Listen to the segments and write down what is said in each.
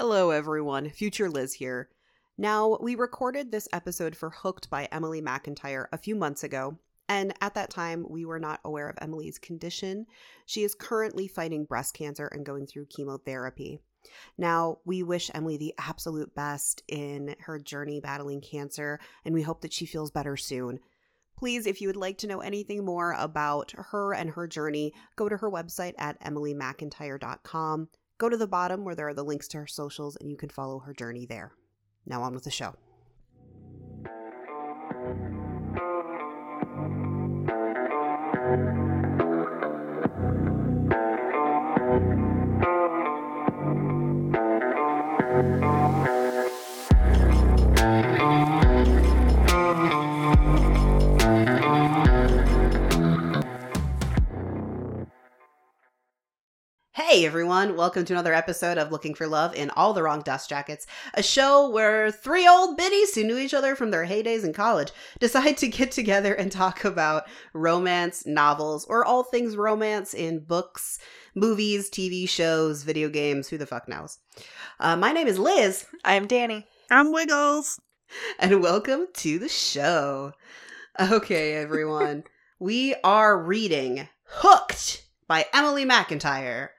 Hello, everyone. Future Liz here. Now, we recorded this episode for Hooked by Emily McIntire a few months ago, and at that time, we were not aware of Emily's condition. She is currently fighting breast cancer and going through chemotherapy. Now, we wish Emily the absolute best in her journey battling cancer, and we hope that she feels better soon. Please, if you would like to know anything more about her and her journey, go to her website at emilymcintire.com. Go to the bottom where there are the links to her socials, and you can follow her journey there. Now, on with the show. Hey everyone, welcome to another episode of Looking for Love in All the Wrong Dust Jackets, a show where three old biddies who knew each other from their heydays in college decide to get together and talk about romance, novels, or all things romance in books, movies, TV shows, video games, who the fuck knows. Uh, my name is Liz, I'm Danny. I'm Wiggles. and welcome to the show. Okay, everyone, we are reading Hooked by Emily McIntire.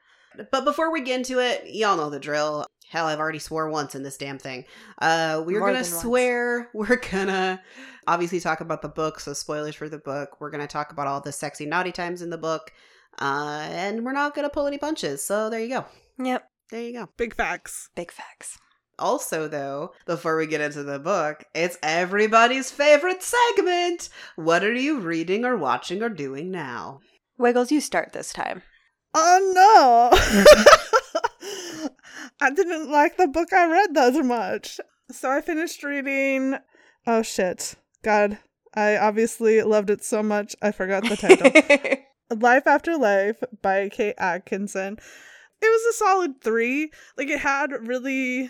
But before we get into it, y'all know the drill. Hell, I've already swore once in this damn thing. Uh, we're More gonna than once. swear. We're gonna obviously talk about the book, so spoilers for the book. We're gonna talk about all the sexy naughty times in the book, uh, and we're not gonna pull any punches. So there you go. Yep. There you go. Big facts. Big facts. Also, though, before we get into the book, it's everybody's favorite segment. What are you reading or watching or doing now? Wiggles, you start this time. Oh no. I didn't like the book I read that much. So I finished reading Oh shit. God. I obviously loved it so much I forgot the title. Life After Life by Kate Atkinson. It was a solid three. Like it had really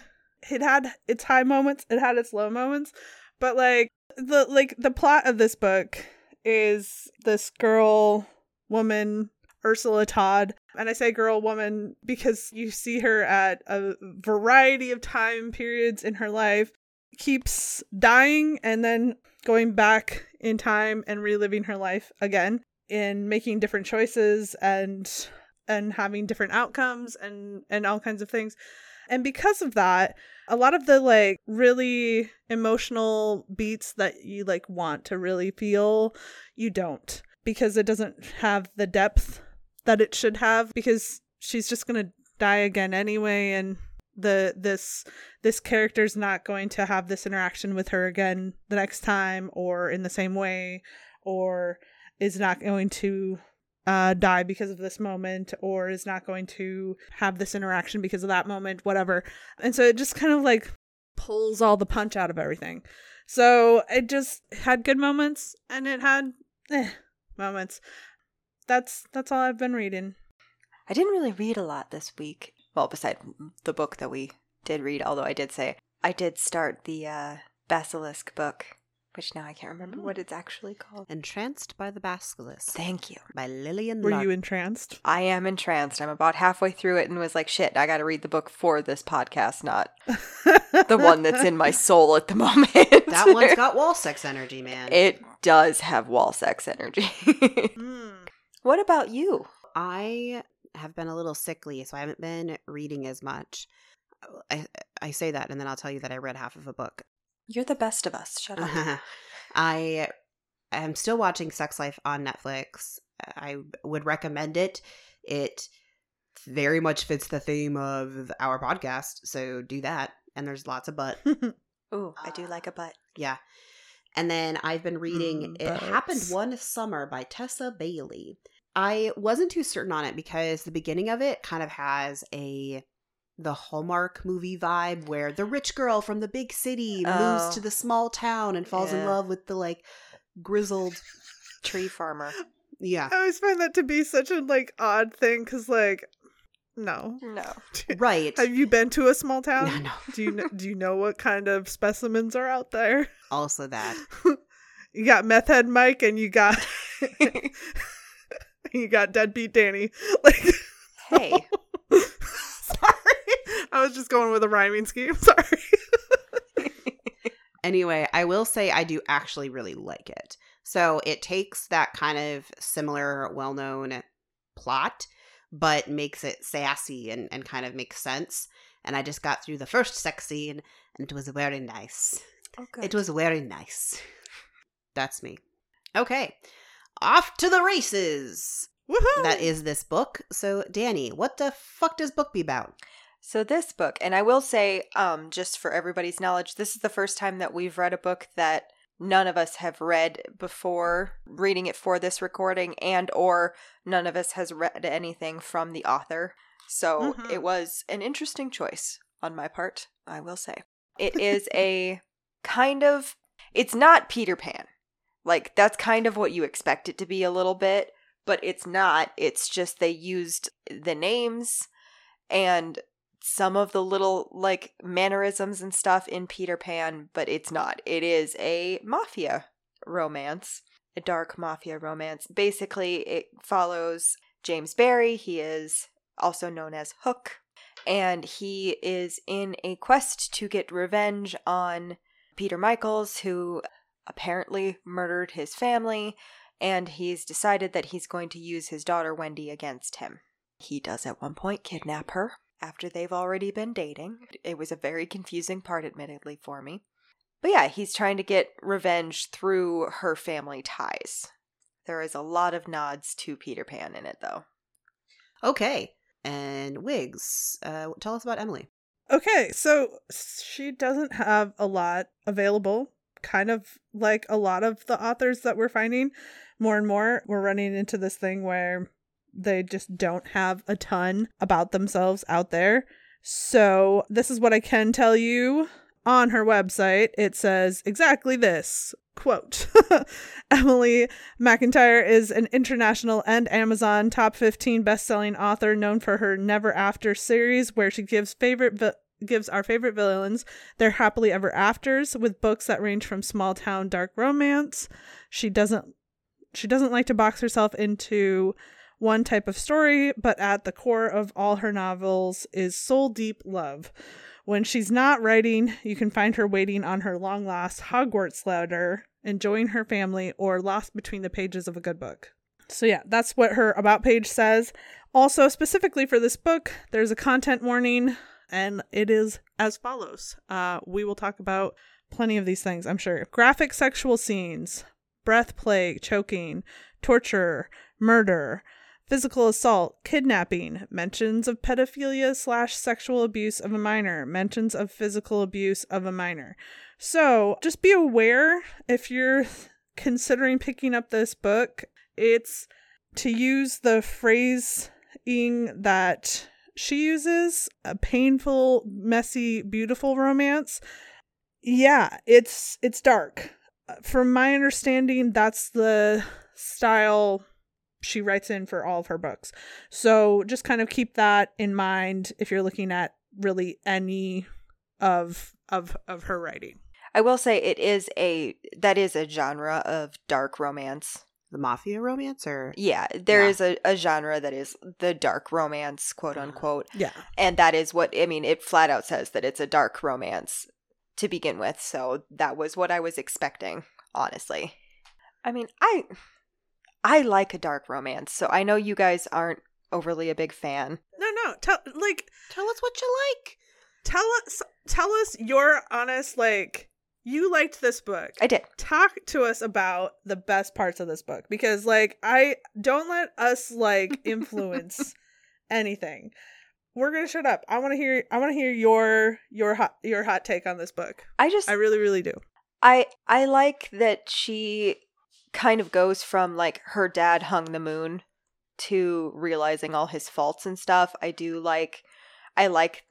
it had its high moments, it had its low moments. But like the like the plot of this book is this girl, woman, Ursula Todd. And I say girl, woman because you see her at a variety of time periods in her life, keeps dying and then going back in time and reliving her life again in making different choices and and having different outcomes and and all kinds of things. And because of that, a lot of the like really emotional beats that you like want to really feel, you don't because it doesn't have the depth that it should have because she's just going to die again anyway and the this this character's not going to have this interaction with her again the next time or in the same way or is not going to uh, die because of this moment or is not going to have this interaction because of that moment, whatever. And so it just kind of like pulls all the punch out of everything. So it just had good moments and it had eh, moments. That's that's all I've been reading. I didn't really read a lot this week. Well, beside the book that we did read, although I did say I did start the uh, Basilisk book, which now I can't remember what it's actually called. Entranced by the Basilisk Thank you. by Lillian Were Lark. you entranced? I am entranced. I'm about halfway through it and was like, shit, I got to read the book for this podcast, not the one that's in my soul at the moment. that one's got wall sex energy, man. It does have wall sex energy. Mm. What about you? I have been a little sickly, so I haven't been reading as much. I, I say that, and then I'll tell you that I read half of a book. You're the best of us. Shut up. I am still watching Sex Life on Netflix. I would recommend it. It very much fits the theme of our podcast, so do that. And there's lots of butt. Ooh, I do like a butt. Yeah. And then I've been reading Mm, It Happened. One Summer by Tessa Bailey. I wasn't too certain on it because the beginning of it kind of has a the Hallmark movie vibe where the rich girl from the big city Oh. moves to oh. the small town and falls in love with the like grizzled Tree farmer. yeah. I always find that to be such a like odd thing because like no. No. Right. Have you been to a small town? No, no. Do you kn- do you know what kind of specimens are out there? Also that. You got meth head Mike and you got you got deadbeat Danny. Like hey, sorry. I was just going with a rhyming scheme. Sorry. Anyway, I will say I do actually really like it. So it takes that kind of similar, well known plot, but makes it sassy and, and kind of makes sense. And I just got through the first sex scene and it was very nice. Oh, It was very nice. That's me. Okay. Off to the races. Woohoo! That is this book. So, Danny, what the fuck does book be about? So this book, and I will say, um, just for everybody's knowledge, this is the first time that we've read a book that none of us have read before reading it for this recording, and or none of us has read anything from the author. So Mhm. it was an interesting choice on my part, I will say. It is a kind of it's not Peter Pan. Like that's kind of what you expect it to be a little bit, but it's not. It's just they used the names and some of the little like mannerisms and stuff in Peter Pan, but it's not. It is a mafia romance, a dark mafia romance. Basically, it follows James Barry. He is also known as Hook, and he is in a quest to get revenge on Peter Michaels, who apparently murdered his family, and he's decided that he's going to use his daughter Wendy against him. He does at one point kidnap her after they've already been dating. It was a very confusing part, admittedly, for me. But yeah, he's trying to get revenge through her family ties. There is a lot of nods to Peter Pan in it, though. Okay. And Wiggs, uh, tell us about Emily. Okay, so she doesn't have a lot available. Kind of like a lot of the authors that we're finding more and more, we're running into this thing where they just don't have a ton about themselves out there. So, this is what I can tell you on her website. It says exactly this quote Emily McIntire is an international and Amazon top 15 best-selling author known for her Never After series where she gives favorite vi- gives our favorite villains their happily ever afters with books that range from small town dark romance. She doesn't she doesn't like to box herself into one type of story, but at the core of all her novels is soul deep love. When she's not writing, you can find her waiting on her long lost Hogwarts letter, enjoying her family, or lost between the pages of a good book. So, yeah, that's what her About page says. Also, specifically for this book, there's a content warning, and it is as follows. Uh, we will talk about plenty of these things, I'm sure. Graphic sexual scenes, breath play, choking, torture, murder, physical assault, kidnapping, mentions of pedophilia slash sexual abuse of a minor, mentions of physical abuse of a minor. So just be aware if you're considering picking up this book, it's to use the phrasing that she uses a painful, messy, beautiful romance. Yeah, it's it's dark. Uh, from my understanding, that's the style she writes in for all of her books. So just kind of keep that in mind if you're looking at really any of of of her writing. I will say it is a that is a genre of dark romance. The mafia romance, or Yeah, there Yeah. is a, a genre that is the dark romance, quote Uh-huh. unquote. Yeah. And that is what I mean, it flat out says that it's a dark romance to begin with. So that was what I was expecting, honestly. I mean, I I like a dark romance, so I know you guys aren't overly a big fan. No, no. Tell like tell us what you like. tell us tell us your honest like you liked this book. I did. Talk to us about the best parts of this book because like I don't let us like influence anything. We're going to shut up. I want to hear I want to hear your your hot your hot take on this book. I just I really really do. I I like that she kind of goes from like her dad hung the moon to realizing all his faults and stuff. I do like I like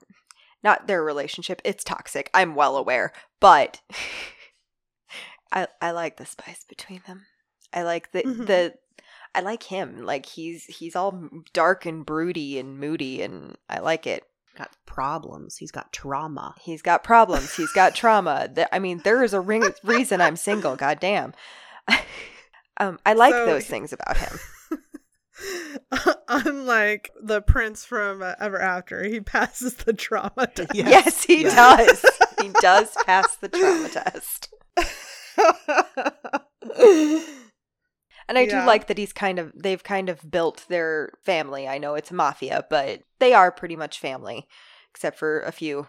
not their relationship. It's toxic. I'm well aware, but I I like the spice between them. I like the Mhm. the I like him. Like he's he's all dark and broody and moody and I like it. Got problems. He's got trauma. He's got problems. He's got trauma. I mean, there is a ring- reason I'm single. Goddamn. um, I like So- those things about him. Unlike the prince from uh, Ever After, he passes the trauma test. Yes. Yes, he Yes. does. he does pass the trauma test. And I Yeah. do like that he's kind of they've kind of built their family. I know it's a mafia, but they are pretty much family, except for a few.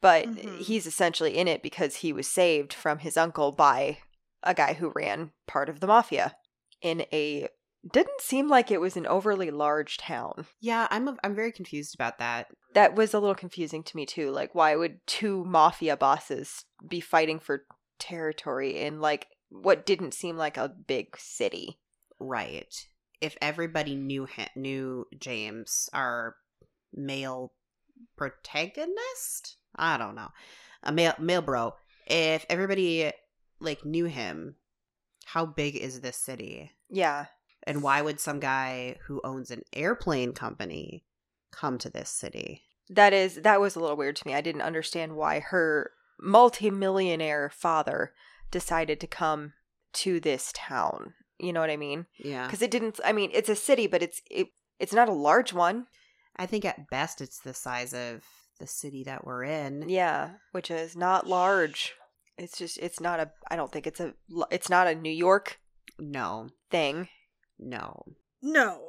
But Mhm. he's essentially in it because he was saved from his uncle by a guy who ran part of the mafia in a didn't seem like it was an overly large town. Yeah, I'm a, I'm very confused about that. That was a little confusing to me too. Like why would two mafia bosses be fighting for territory in like what didn't seem like a big city? Right. If everybody knew him, knew James, our male protagonist, I don't know, a male male bro. If everybody like knew him, how big is this city? Yeah. And why would some guy who owns an airplane company come to this city? That is that was a little weird to me. I didn't understand why her multimillionaire father decided to come to this town. You know what I mean? Yeah. Because it didn't. I mean, it's a city, but it's it, it's not a large one. I think at best it's the size of the city that we're in. Yeah, which is not large. It's just it's not a. I don't think it's a. It's not a New York No. thing. No. no.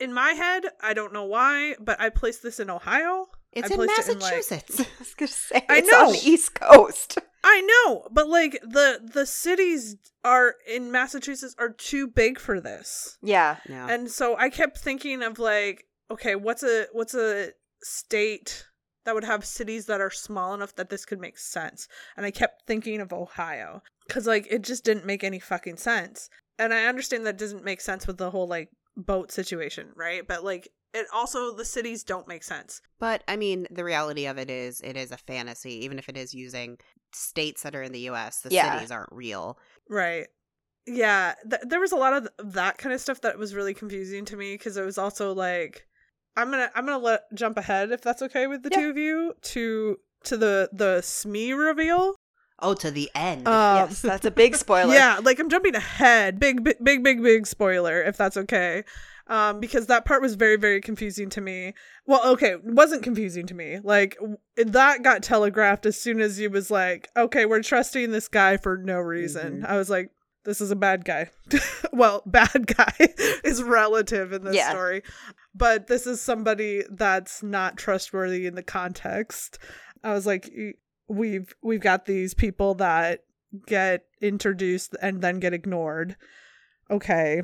In my head, I don't know why, but I placed this in Ohio. It's I in placed it in, like- Massachusetts. I was gonna say I it's on know. the East Coast. I know, but like the the cities are in Massachusetts are too big for this. Yeah, yeah. And so I kept thinking of like, okay, what's a what's a state that would have cities that are small enough that this could make sense? And I kept thinking of Ohio cuz like it just didn't make any fucking sense. And I understand that doesn't make sense with the whole like boat situation, right? But like it also the cities don't make sense. But I mean, the reality of it is, it is a fantasy. Even if it is using states that are in the U.S., the Yeah. cities aren't real. Right. Yeah, th- there was a lot of th- that kind of stuff that was really confusing to me because it was also like I'm going to I'm going to let jump ahead if that's okay with the Yeah. two of you to to the the Smee reveal. Oh, to the end. Um, yes, that's a big spoiler. Yeah, like I'm jumping ahead. Big big big big big spoiler if that's okay. Um because that part was very very confusing to me. Well, okay, it wasn't confusing to me. Like w- that got telegraphed as soon as he was like, "Okay, we're trusting this guy for no reason." Mhm. I was like, this is a bad guy. well, bad guy is relative in this Yeah. story. But this is somebody that's not trustworthy in the context. I was like we've we've got these people that get introduced and then get ignored. Okay.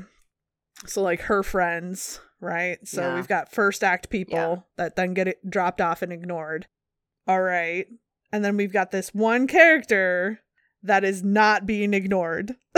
So like her friends, right? So Yeah. we've got first act people Yeah. that then get it dropped off and ignored. All right. And then we've got this one character that is not being ignored.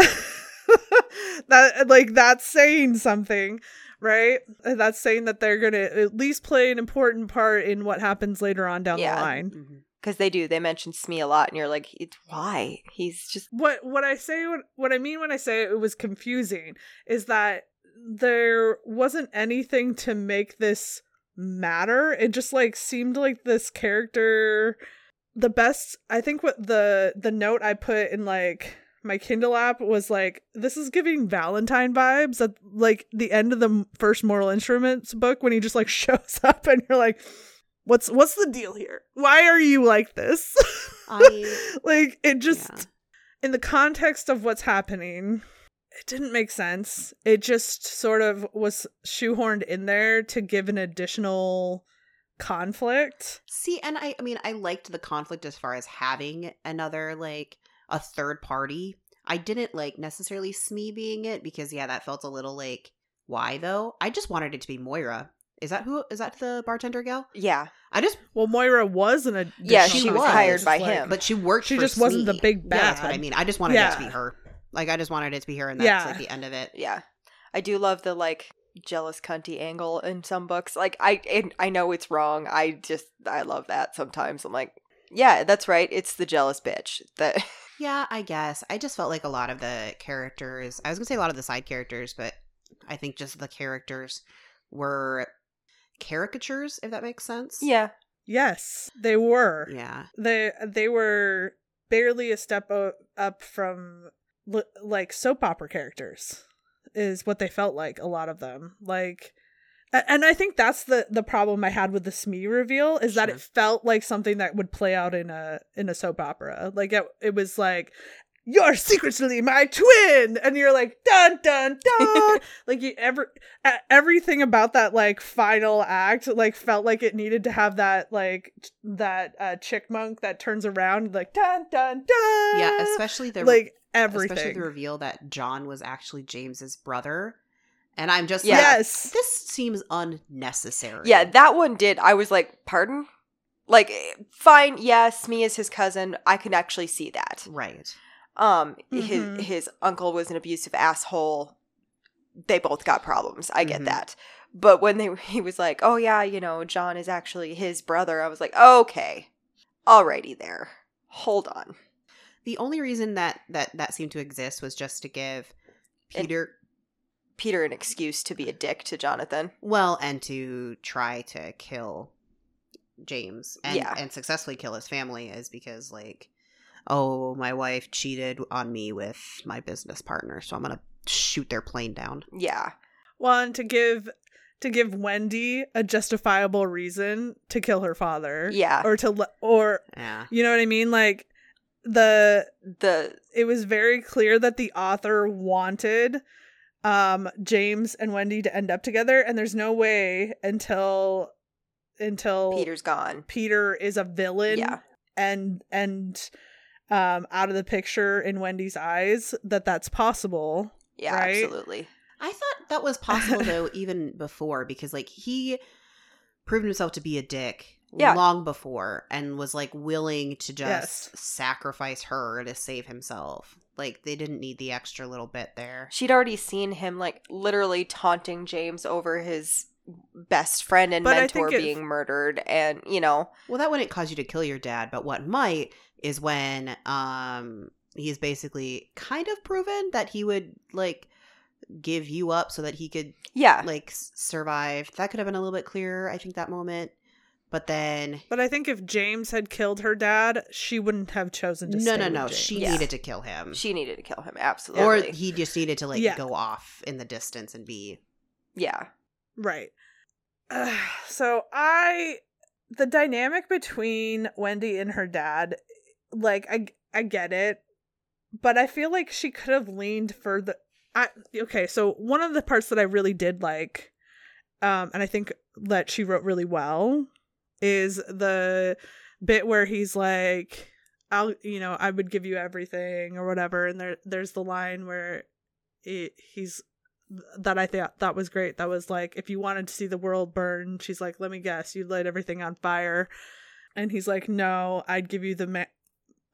that like that's saying something, right? That's saying that they're going to at least play an important part in what happens later on down Yeah. the line. Mhm. Because they do. They mention Smee a lot, and you're like, why he's just what what I say what what I mean when I say it was confusing is that there wasn't anything to make this matter. It just like seemed like this character the best I think what the the note I put in like my Kindle app was like this is giving Valentine vibes at like the end of the first Mortal Instruments book when he just like shows up and you're like what's what's the deal here? Why are you like this? I like it just yeah. in the context of what's happening, it didn't make sense. It just sort of was shoehorned in there to give an additional conflict. See, and I, I mean, I liked the conflict as far as having another like a third party. I didn't like necessarily Smee being it because yeah, that felt a little like why though. I just wanted it to be Moira. Is that who? Is that the bartender gal? yeah, I just, Well, Moira was an additional Yeah, she was conflict, hired by like- him. but she worked. She for just wasn't the Smee. big Yeah, that's what I mean. I just wanted it to be her. Like I just wanted it to be her, and that's Yeah. like the end of it. yeah. I do love the like jealous cunty angle in some books. Like I, it, I know it's wrong. I just, I love that. Sometimes I'm like, yeah, that's right. It's the jealous bitch. That Yeah, I guess. I just felt like a lot of the characters, I was going to say a lot of the side characters, but I think just the characters were caricatures, if that makes sense. yeah, Yes, they were. Yeah. They they were barely a step o- up from li- like soap opera characters is what they felt like a lot of them. Like And I think that's the the problem I had with the Smee reveal is that it felt like something that would play out in a in a soap opera. Like it, it was like you're secretly my twin and you're like dun dun dun like you every e- everything about that like final act like felt like it needed to have that like t- that uh chickmunk that turns around like dun dun dun Yeah, especially the like especially everything the reveal that John was actually James's brother. And I'm just Yeah. like, yes this seems unnecessary. Yeah, that one did. I was like, pardon? Like, eh, fine, yes, me as his cousin, I can actually see that. right. Um, Mhm. his his uncle was an abusive asshole. They both got problems. I get Mhm. that. But when they he was like, "Oh yeah, you know, John is actually his brother," I was like, "Okay, alrighty there. Hold on." The only reason that that that seemed to exist was just to give Peter Peter an excuse to be a dick to Jonathan. well and to try to kill James and Yeah. and successfully kill his family is because like oh my wife cheated on me with my business partner so I'm going to shoot their plane down. Yeah, one to give to give Wendy a justifiable reason to kill her father. Yeah. Or to le- or Yeah. you know what I mean? Like the the it was very clear that the author wanted um James and Wendy to end up together and there's no way until until Peter's gone. Peter is a villain Yeah. and and um out of the picture in Wendy's eyes that that's possible. Yeah, Right? absolutely. I thought that was possible though, even before, because like he proved himself to be a dick Yeah. long before and was like willing to just Yes. sacrifice her to save himself. Like they didn't need the extra little bit there. She'd already seen him like literally taunting James over his best friend and But mentor think it- being murdered and you know Well, that wouldn't cause you to kill your dad, but what might is when um he's basically kind of proven that he would like give you up so that he could yeah like survive. That could have been a little bit clearer, I think that moment. But then But I think if James had killed her dad, she wouldn't have chosen to no, stay no, no. James. She Yeah. needed to kill him. she needed to kill him absolutely or he just needed to like Yeah. go off in the distance and be yeah Right. Ugh, so I the dynamic between Wendy and her dad, like I I get it, but I feel like she could have leaned further. I okay, so one of the parts that I really did like, um, and I think that she wrote really well, is the bit where he's like, "I'll, you know, I would give you everything" or whatever, and there there's the line where it, he's that I thought that was great. That was like, if you wanted to see the world burn, she's like, let me guess, you'd light everything on fire. And he's like, no, I'd give you the ma-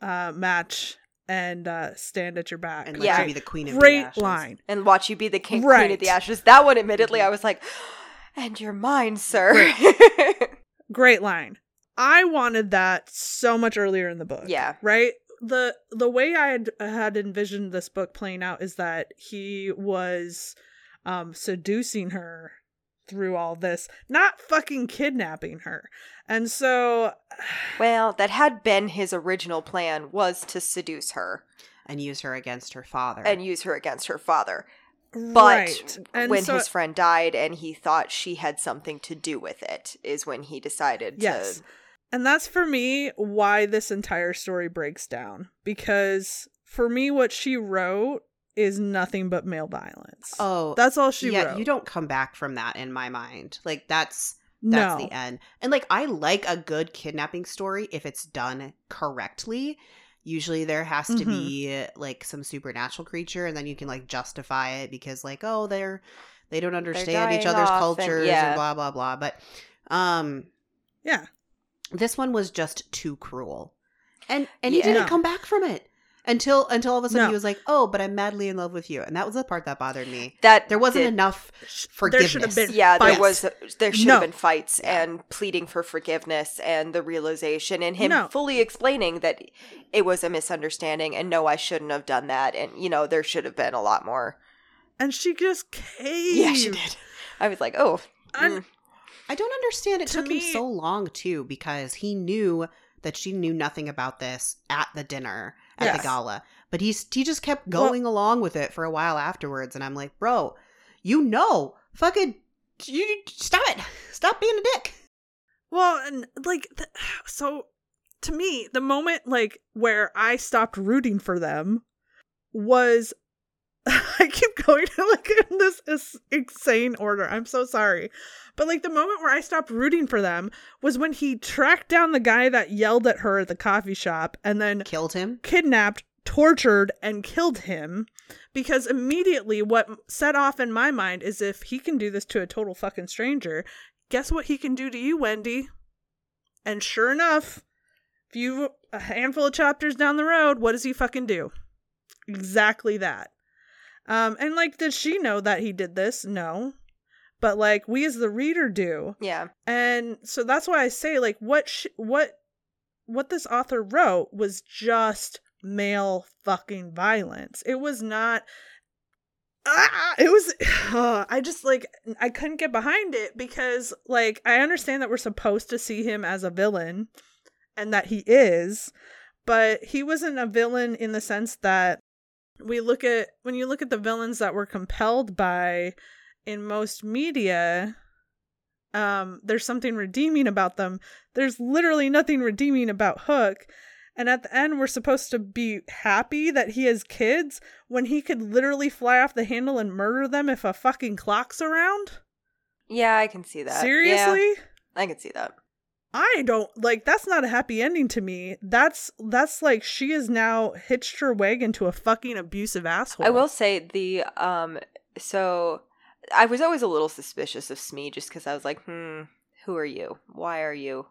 uh, match and uh, stand at your back. and like, let Yeah. you be the queen of the Great ashes. line. and watch you be the king queen of Right. the ashes that one admittedly i was like and you're mine sir Great line. I wanted that so much earlier in the book. yeah right the the way i had had envisioned this book playing out is that he was um seducing her through all this not fucking kidnapping her. And so well that had been his original plan was to seduce her. And use her against her father. and use her against her father. But right. And when so, his friend died and he thought she had something to do with it is when he decided yes. To and that's for me why this entire story breaks down. Because for me what she wrote is nothing but male violence oh, that's all she yeah, wrote you don't come back from that in my mind. Like that's that's no the end. And like I like a good kidnapping story if it's done correctly. Usually there has to Mhm. be like some supernatural creature and then you can like justify it because like oh they're they don't understand each other's off and- cultures yeah. and blah blah blah. But um yeah this one was just too cruel. And and he didn't No. come back from it. Until until all of a sudden No. he was like, "Oh, but I'm madly in love with you." And that was the part that bothered me. that There wasn't did- enough there should forgiveness. have been yeah there was there should No. have been fights Yeah. and pleading for forgiveness and the realization and him No. fully explaining that it was a misunderstanding and no i shouldn't have done that and you know there should have been a lot more and she just caved. yeah she did i was like oh And mm. I don't understand. It To took me- him so long too because he knew that she knew nothing about this at the dinner at Yes. the gala, but he's he just kept Well- going along with it for a while afterwards, and I'm like, bro, you know, fucking you stop it. Stop being a dick. Well, and like, th- so to me, the moment like where I stopped rooting for them was I keep going to like in this is insane order. I'm so sorry. But like the moment where I stopped rooting for them was when he tracked down the guy that yelled at her at the coffee shop and then Killed him. kidnapped, tortured, and killed him. Because immediately what set off in my mind is if he can do this to a total fucking stranger, guess what he can do to you, Wendy? And sure enough, if you a handful of chapters down the road, what does he fucking do? Exactly that. Um, and like, did she know that he did this? No. But like, we as the reader do. Yeah. And so that's why I say like what sh- what what this author wrote was just male fucking violence. It was not ah, it was uh, I just like I couldn't get behind it because like I understand that we're supposed to see him as a villain and that he is, but he wasn't a villain in the sense that we look at when you look at the villains that we're compelled by in most media um there's something redeeming about them. There's literally nothing redeeming about hook. And at the end we're supposed to be happy that he has kids when he could literally fly off the handle and murder them if a fucking clock's around? Yeah, I can see that. seriously? Yeah, I can see that. I don't like that's not a happy ending to me. That's that's like she is now hitched her wagon to a fucking abusive asshole. I will say the um so I was always a little suspicious of Smee just because I was like, hmm, who are you? Why are you?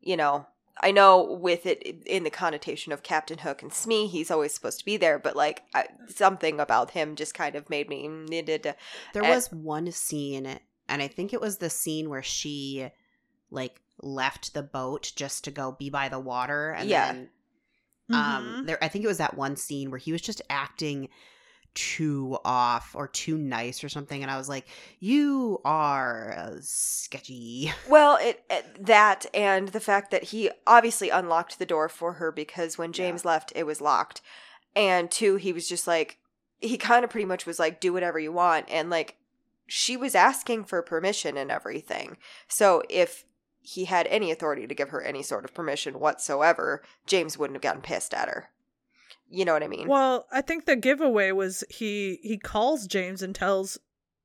You know, I know with it in the connotation of Captain Hook and Smee, he's always supposed to be there, but like I, something about him just kind of made me needed to. There And- was one scene, and I think it was the scene where she like left the boat just to go be by the water, and Yeah. then um, there I think it was that one scene where he was just acting too off or too nice or something, and I was like, "You are uh, sketchy." Well, it, it that and the fact that he obviously unlocked the door for her because when James left, it was locked, and two, he was just like he kind of pretty much was like, "Do whatever you want," and like she was asking for permission and everything. So if he had any authority to give her any sort of permission whatsoever, James wouldn't have gotten pissed at her. You know what I mean? Well, I think the giveaway was he he calls James and tells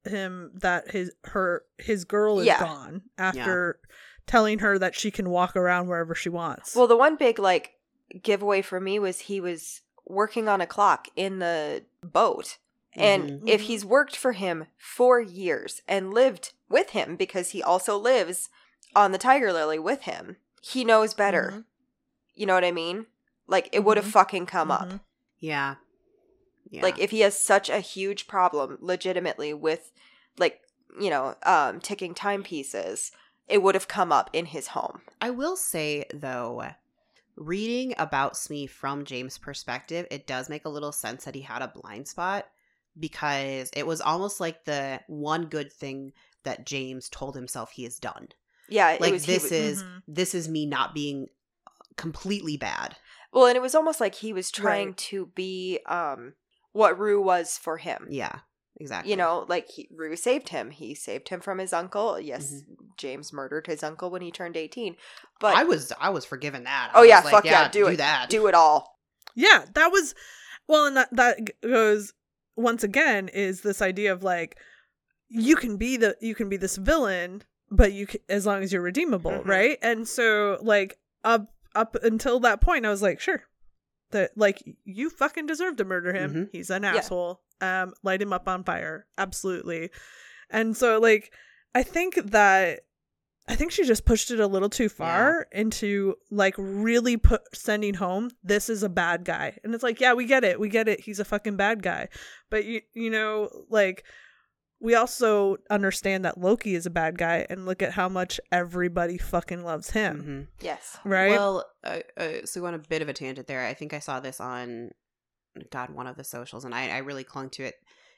him that his her his girl is Yeah. gone after telling her that she can walk around wherever she wants. Well, the one big like giveaway for me was he was working on a clock in the boat. And Mhm. if he's worked for him for years and lived with him because he also lives on the Tiger Lily with him, he knows better. Mhm. You know what I mean? Like it would have Mhm. fucking come up. Mhm. Yeah, yeah. Like if he has such a huge problem legitimately with like, you know, um ticking timepieces, it would have come up in his home. I will say though, reading about Smee from James' perspective, it does make a little sense that he had a blind spot because it was almost like the one good thing that James told himself he has done. Yeah, it Like was this was- is Mhm. this is me not being completely bad. Well, and it was almost like he was trying Right. to be um what Rue was for him. Yeah, exactly. You know, like he, Rue saved him. He saved him from his uncle. Yes, Mm-hmm. James murdered his uncle when he turned 18. But I was I was forgiven that. I Oh, yeah, was fuck yeah, do it. that. do it all. Yeah, that was well, and that that goes once again is this idea of like you can be the you can be this villain, but you can, as long as you're redeemable, Mhm. right? And so like up up until that point, I was like, sure, that like you fucking deserve to murder him. Mhm. He's an Yeah. asshole. Um, light him up on fire, absolutely. And so like I think that I think she just pushed it a little too far into like really put sending home this is a bad guy. And it's like, yeah, we get it. We get it. He's a fucking bad guy. But you you know, like we also understand that Loki is a bad guy and look at how much everybody fucking loves him. Mhm. Yes. Right? Well, uh, uh, so on a bit of a tangent there. I think I saw this on God one of the socials, and I, I really clung to it.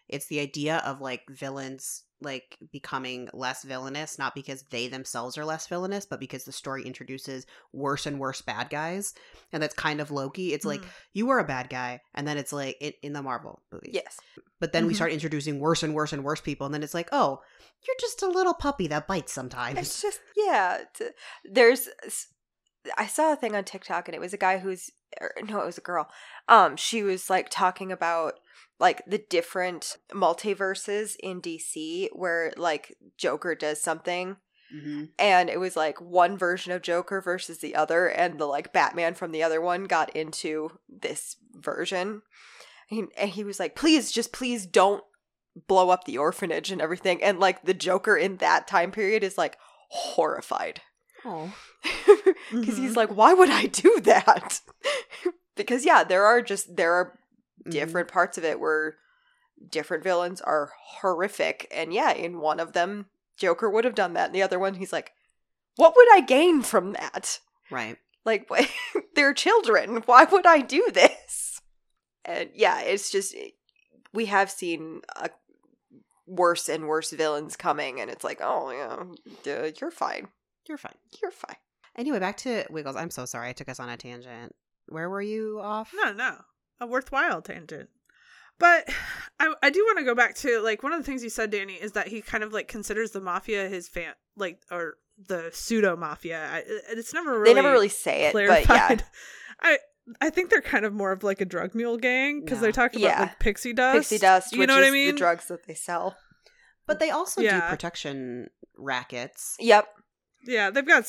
It's the idea of like villains like becoming less villainous, not because they themselves are less villainous, but because the story introduces worse and worse bad guys. And that's kind of Loki. It's like Mm. you were a bad guy, and then it's like in, in the Marvel movies. Yes. But then we Mhm. start introducing worse and worse and worse people, and then it's like, oh, you're just a little puppy that bites sometimes. It's just yeah. There's I saw a thing on TikTok and it was a guy who's or, no, it was a girl. Um, she was like talking about like the different multiverses in DC where like Joker does something hmm and it was like one version of Joker versus the other, and the like Batman from the other one got into this version. And, and he was like, please, just please don't blow up the orphanage and everything. And like the Joker in that time period is like horrified. Oh, Because he's like, why would I do that? because yeah, there are just, there are Mhm. different parts of it where different villains are horrific. And yeah, in one of them, Joker would have done that. And the other one, he's like, what would I gain from that? right. Like, what- they're children. Why would I do this? And yeah, it's just, we have seen uh, worse and worse villains coming. And it's like, oh, yeah, duh, you're fine. You're fine. You're fine. Anyway, back to Wiggles. I'm so sorry I took us on a tangent. Where were you off? No, no. A worthwhile tangent. But I I do want to go back to like one of the things you said, Danny, is that he kind of like considers the mafia his fan like or the pseudo mafia. I- It's never really they never really say it, clarified. but yeah. I I think they're kind of more of like a drug mule gang because Yeah. they talk about Yeah. like pixie dust. Pixie dust, You know what I mean? the drugs that they sell. But they also do protection rackets. Yep. Yeah, they've got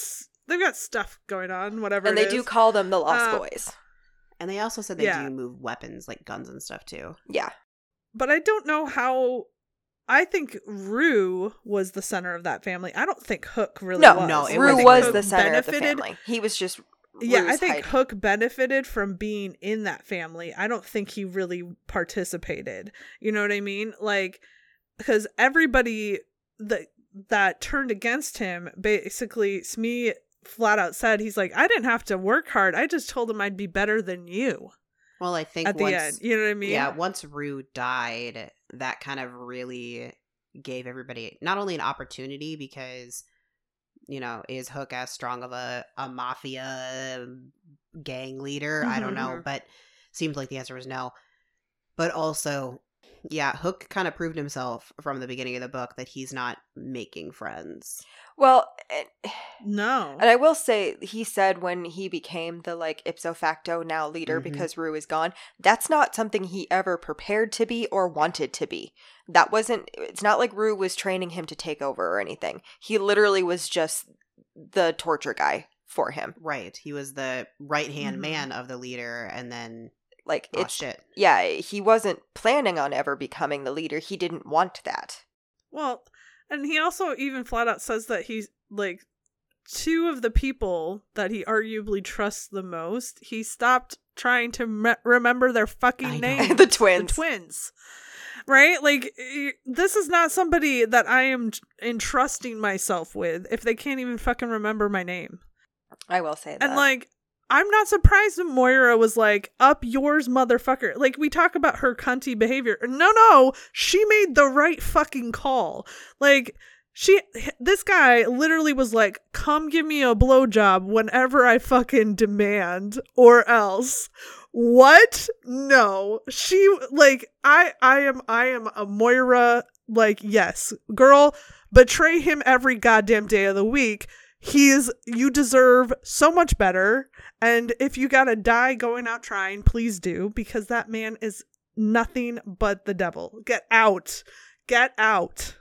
they've got stuff going on. Whatever. And they do call them the Lost Uh, Boys. And they also said they Yeah. do move weapons like guns and stuff too. Yeah. but I don't know how. I think Rue was the center of that family. I don't think Hook really No, was. no, it Rue think was Hook the center of the family. He was just Yeah, I think hiding. Hook benefited from being in that family. I don't think he really participated. You know what I mean? Like because everybody that that turned against him basically Smee flat out said he's like I didn't have to work hard. I just told him I'd be better than you Well, I think at the once, end. You know what I mean? yeah, once Rue died, that kind of really gave everybody not only an opportunity because you know is Hook as strong of a a mafia gang leader? I don't know, Mhm. but seems like the answer was no. But also, yeah, Hook kind of proved himself from the beginning of the book that he's not making friends. well, and, No. and I will say he said when he became the like ipso facto now leader Mhm. because Rue is gone, that's not something he ever prepared to be or wanted to be. That wasn't. It's not like Rue was training him to take over or anything. He literally was just the torture guy for him. Right. He was the right hand Mhm. man of the leader, and then Like oh it's shit. yeah, he wasn't planning on ever becoming the leader. He didn't want that. Well, and he also even flat out says that he's like two of the people that he arguably trusts the most. He stopped trying to me- remember their fucking names. the twins. The twins. Right? Like this is not somebody that I am entrusting myself with if they can't even fucking remember my name. I will say that. And like I'm not surprised that Moira was like, up yours, motherfucker. Like, we talk about her cunty behavior. No, no, she made the right fucking call. Like, she, this guy literally was like, come give me a blowjob whenever I fucking demand, or else. What? No. She, like, I, I am, I am a Moira, like, yes, girl, betray him every goddamn day of the week. He's, you deserve so much better. And if you gotta die going out trying, please do, because that man is nothing but the devil. Get out. Get out.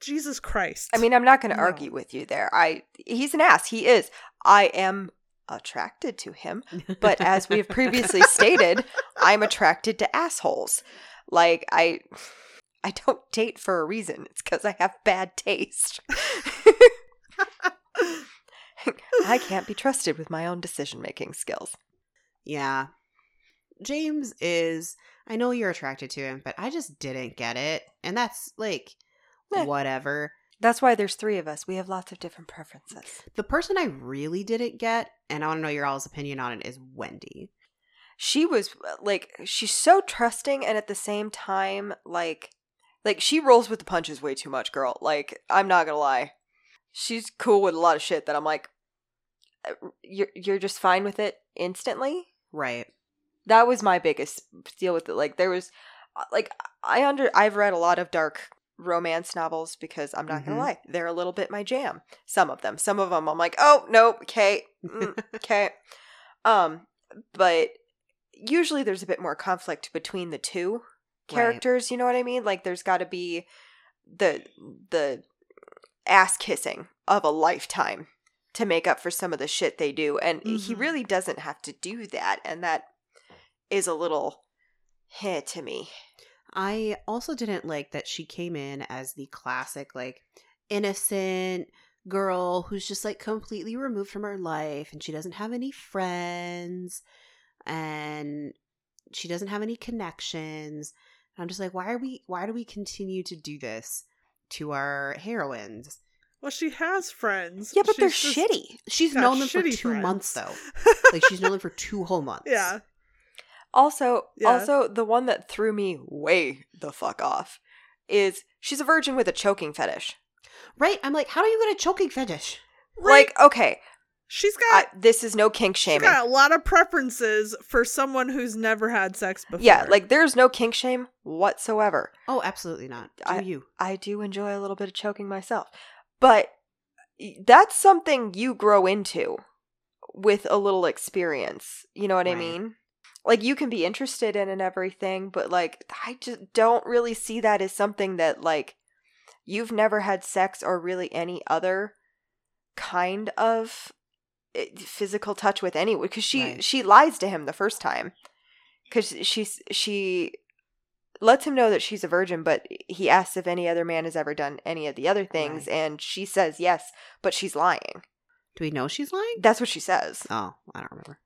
Jesus Christ. I mean, I'm not going to No. argue with you there. I he's an ass. He is. I am attracted to him, but as we have previously stated, I'm attracted to assholes. Like I I don't date for a reason. It's cuz I have bad taste. I can't be trusted with my own decision-making skills. Yeah. James is I know you're attracted to him, but I just didn't get it. And that's like Eh. whatever. That's why there's 3 of us. We have lots of different preferences. The person I really didn't get, and I want to know your all's opinion on it, is Wendy. she was uh, like she's so trusting and at the same time like like she rolls with the punches way too much, girl. Like I'm not gonna lie, she's cool with a lot of shit that I'm like, uh, you're you're just fine with it instantly. Right. That was my biggest deal with it. Like there was, uh, like I under I've read a lot of dark romance novels because I'm not Mhm. gonna lie, they're a little bit my jam. Some of them, some of them, I'm like, oh no, okay, mm, okay, um, but usually there's a bit more conflict between the two Right. characters. You know what I mean? Like there's got to be the the ass kissing of a lifetime to make up for some of the shit they do, and he Mhm. really doesn't have to do that, and that is a little heh to me. I also didn't like that she came in as the classic, like, innocent girl who's just like completely removed from her life and she doesn't have any friends and she doesn't have any connections. And I'm just like, why are we why do we continue to do this to our heroines? Well, she has friends. Yeah, but they're shitty. She's known them for two friends. months though. Like she's known them for two whole months. yeah. Also, Yeah. also the one that threw me way the fuck off is she's a virgin with a choking fetish. Right? I'm like, how do you get a choking fetish? Right. Like, okay, She's I, got this is no kink she's shaming. got a lot of preferences for someone who's never had sex before. Yeah, like there's no kink shame whatsoever. Oh, absolutely not. Do I- you? I do enjoy a little bit of choking myself. But that's something you grow into with a little experience. You know what I mean? Like you can be interested in and everything, but like I just don't really see that as something that like you've never had sex or really any other kind of Eh, physical touch with anyone because she Right. she lies to him the first time because she's she lets him know that she's a virgin but he asks if any other man has ever done any of the other things Right. and she says yes but she's lying Do we know she's lying? that's what she says Oh, I don't remember.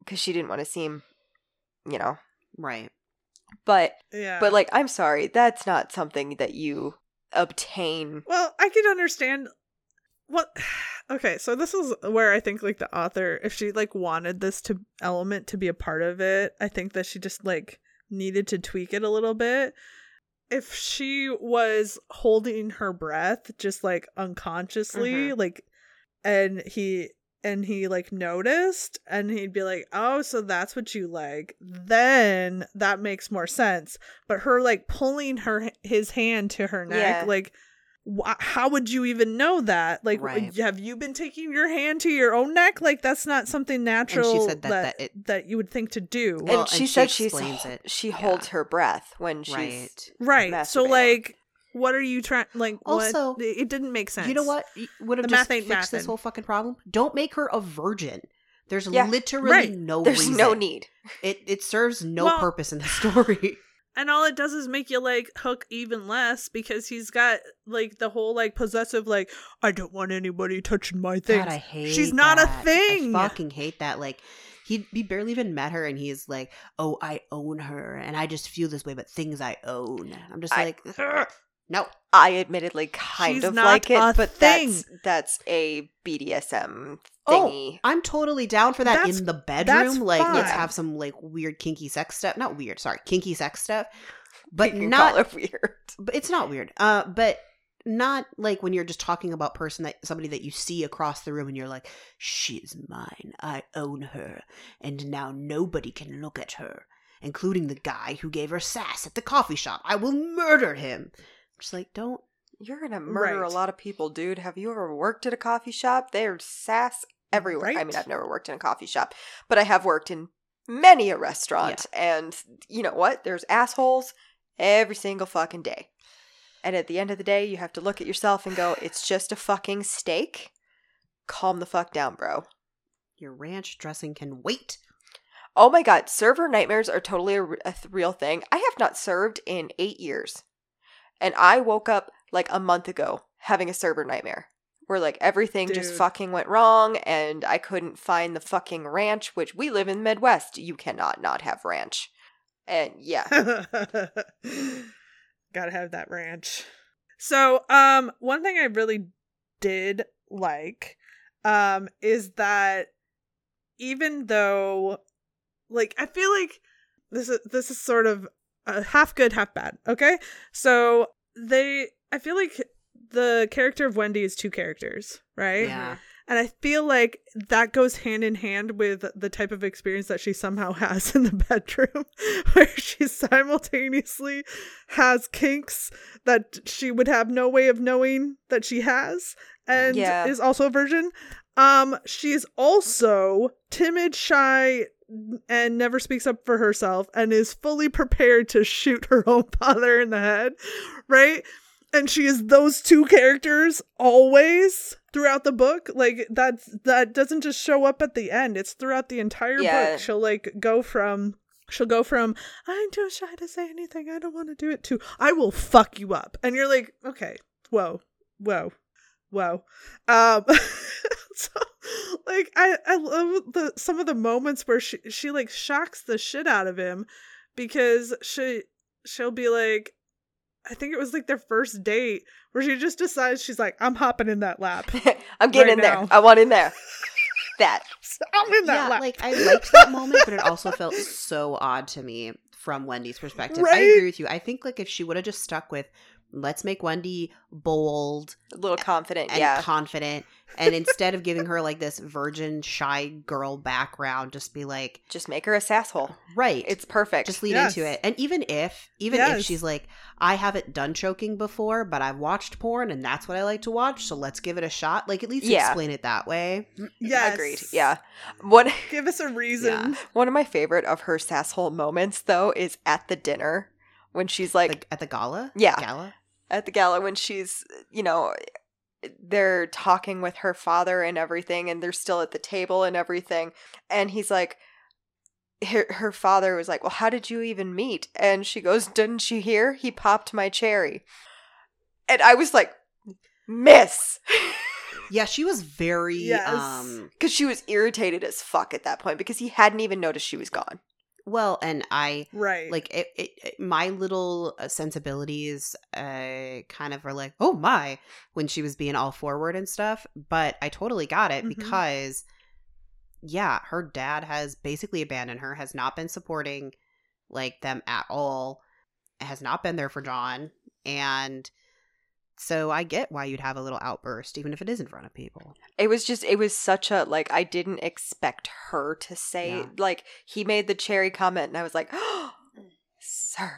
because she didn't want to seem you know Right. but yeah. but like i'm sorry that's not something that you obtain Well, I could understand what Okay, so this is where I think like the author if she like wanted this to element to be a part of it, I think that she just like needed to tweak it a little bit. If she was holding her breath just like unconsciously, mm-hmm. like and he and he like noticed and he'd be like, "Oh, so that's what you like." Then that makes more sense. But her like pulling her his hand to her neck, Yeah. like wh- how would you even know that? Like, w- Right. have you been taking your hand to your own neck? Like, that's not something natural She said that- that that that, you would think to do. Well, and she and she said she's explains it. she Yeah. holds her breath when she's right. right. So, like, what are you trying? Like, Also, what? it it didn't make sense. You know what y- would have just math ain't fixed this whole fucking problem? Don't make her a virgin. There's Yeah. literally Right. no there's reason. no need It it serves no Well- purpose in the story. And all it does is make you like hook even less because he's got like the whole like possessive like I don't want anybody touching my things. God, I hate. She's not a thing. I fucking hate that. Like he he barely even met her, and he's like, "Oh, I own her, and I just feel this way, but things I own." I'm just I- like, "Ugh, no, I admittedly kind She's of not like it, but thing. that's that's a BDSM Oh, thingy. I'm totally down for that That's- in the bedroom. Like, let's have some like weird kinky sex stuff. Not weird, sorry, kinky sex stuff, but you can not call it weird. but it's not weird. Uh, but not like when you're just talking about person that somebody that you see across the room and you're like, she's mine. I own her, and now nobody can look at her, including the guy who gave her sass at the coffee shop. I will murder him. Just like, don't. You're gonna murder Right. a lot of people, dude. Have you ever worked at a coffee shop? There's sass everywhere. I mean, I've never worked in a coffee shop, but I have worked in many a restaurant. And you know what? There's assholes every single fucking day. And at the end of the day, you have to look at yourself and go, it's just a fucking steak. Calm the fuck down, bro. Your ranch dressing can wait. Oh my god, server nightmares are totally a, th- real thing. I have not served in eight years. And I woke up like a month ago having a server nightmare where like everything just fucking went wrong and I couldn't find the fucking ranch, which we live in the Midwest. You cannot not have ranch. And yeah. Gotta have that ranch. So, um, one thing I really did like, um, is that even though, like I feel like this is this is sort of uh, half good, half bad. Okay, so they I feel like the character of Wendy is two characters, right? Yeah. And I feel like that goes hand in hand with the type of experience that she somehow has in the bedroom, where she simultaneously has kinks that she would have no way of knowing that she has, and Yeah. is also a virgin. Um, she's also timid, shy, and never speaks up for herself, and is fully prepared to shoot her own father in the head, right? and she is those two characters always throughout the book. Like that's that doesn't just show up at the end. It's throughout the entire Yeah. book she'll like go from she'll go from i'm too shy to say anything. I don't want to do it to i will fuck you up. And you're like okay. Whoa. Whoa whoa um so like i i love the some of the moments where she she like shocks the shit out of him because she she'll be like I think it was like their first date where she just decides she's like, I'm hopping in that lap. I'm getting Right in now. there. I want in there. That. I'm in that yeah, lap. like I liked that moment, but it also felt so odd to me from Wendy's perspective. I agree with you. I think like if she would have just stuck with let's make Wendy bold A little confident. and yeah. confident, and instead of giving her like this virgin shy girl background, just be like, Just make her a sasshole. right, It's perfect. just lead Yes. into it. And even if, even Yes. if she's like, I haven't done choking before, but I've watched porn and that's what I like to watch, so let's give it a shot. Like at least Yeah. explain it that way. Mm, yes. Agreed. Yeah. One Give us a reason. one of my favorite of her sasshole moments though is at the dinner when she's like Like at the gala, Yeah. gala. At the gala when she's you know they're talking with her father and everything and they're still at the table and everything. And he's like her, her father was like well how did you even meet? And she goes didn't you hear? He popped my cherry. And i was like miss. Yeah, she was very Yes. um because she was irritated as fuck at that point because he hadn't even noticed she was gone well and I Right. like it, it, it- my little uh, sensibilities uh kind of were like, "Oh my," when she was being all forward and stuff, but I totally got it Mhm. because yeah, her dad has basically abandoned her, has not been supporting like them at all, has not been there for John, and so I get why you'd have a little outburst even if it is in front of people. it was just it was such a like i didn't expect her to say Yeah. like he made the cherry comment and i was like oh, sir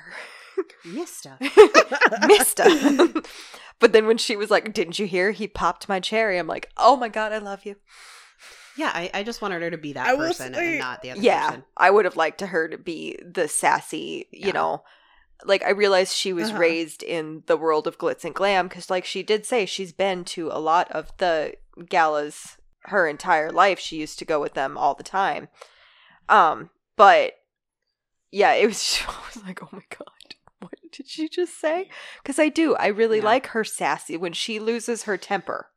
Mister. mister but then when she was like didn't you hear he popped my cherry i'm like oh my god i love you Yeah, I, I just wanted her to be that I person say- and not the other yeah person. i would have liked to her to be the sassy you Yeah. know like i realized she was Uh-huh. raised in the world of glitz and glam because like she did say she's been to a lot of the galas her entire life she used to go with them all the time um but yeah it was i was like oh my god what did she just say because i do i really Yeah. like her sassy when she loses her temper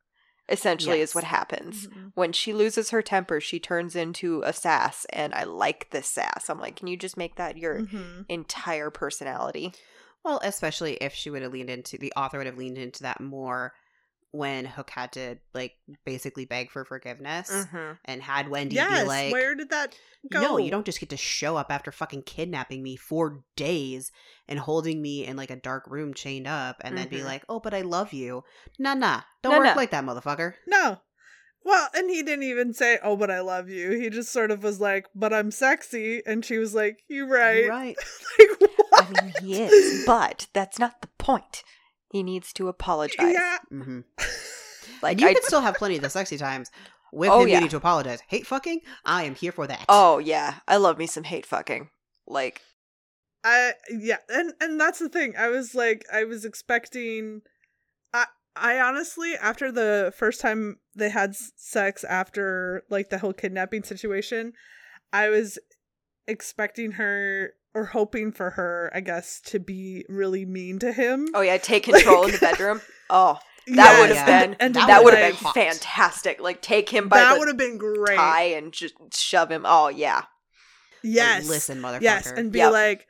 essentially is what happens Mhm. when she loses her temper, she turns into a sass, and I like this sass. I'm like, can you just make that your Mhm. entire personality? Well, especially if she would have leaned into the author would have leaned into that more when Hook had to like basically beg for forgiveness Mm-hmm. and had Wendy Yes. be like, where did that go? "No, you don't just get to show up after fucking kidnapping me for days and holding me in like a dark room chained up and then be Mhm. like, "Oh, but I love you." Nah, nah, don't Nah, work nah. like that, motherfucker. No. Well, and he didn't even say, "Oh, but I love you." He just sort of was like, "But I'm sexy," and she was like, "You right." You're right. like what? I mean, he is, but that's not the point. He needs to apologize. Yeah. hmm Like you I, could still have plenty of the sexy times with Oh, him yeah. needing to apologize. Hate fucking, I am here for that. oh yeah, I love me some hate fucking. Like I yeah, and and that's the thing. I was like, I was expecting. I I honestly, after the first time they had sex after like the whole kidnapping situation, I was expecting her or hoping for her, I guess, to be really mean to him. oh yeah, take control in the bedroom. Oh, that Yes, would have yeah. been and to That that would would've been hot. fantastic. Like take him by That the would have been great. tie and just shove him. Oh yeah, Yes. listen, motherfucker. Yes, and be Yep. like,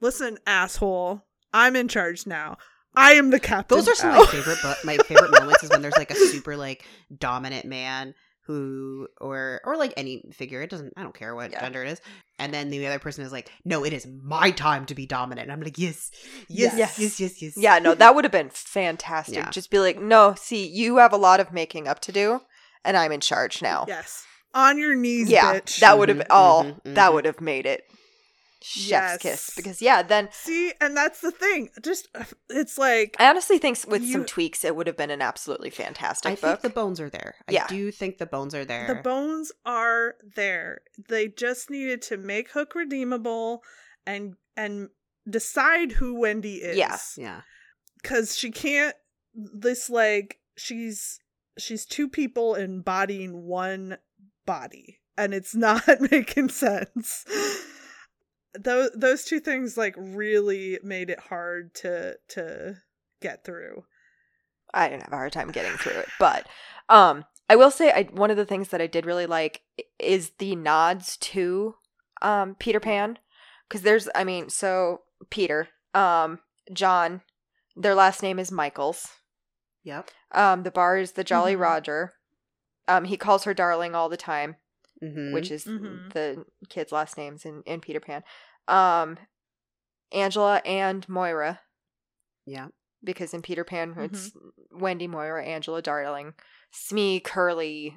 "Listen, asshole, I'm in charge now. I am the captain." Those are some of my favorite, but my favorite moments is when there's like a super like dominant man who or or like any figure it doesn't i don't care what Yeah. gender it is and then the other person is like no it is my time to be dominant and i'm like yes yes Yes. yes yes yes, Yeah, no, that would have been fantastic. Yeah. Just be like, no, see, you have a lot of making up to do, and I'm in charge now. Yes. On your knees, yeah, bitch. that would have Mhm, oh, mhm, that mhm. would have made it chef's Yes. kiss. Because yeah, then See, and that's the thing. Just it's like I honestly think s- with some tweaks, it would have been an absolutely fantastic i book. think the bones are there i do think the bones are there the bones are there. They just needed to make Hook redeemable and and decide who Wendy is. Yeah. yeah Cuz she can't this like she's she's two people embodying one body and it's not making sense. Those those two things like really made it hard to to get through. I didn't have a hard time getting through it, but um, I will say I one of the things that I did really like is the nods to um Peter Pan because there's I mean so Peter um John their last name is Michaels yep um the bar is the Jolly Mhm. Roger um he calls her darling all the time mm-hmm. which is Mhm. the kids' last names in in Peter Pan um Angela and Moira yeah because in Peter Pan Mm-hmm. it's Wendy Moira, Angela Darling, Smee, Curly,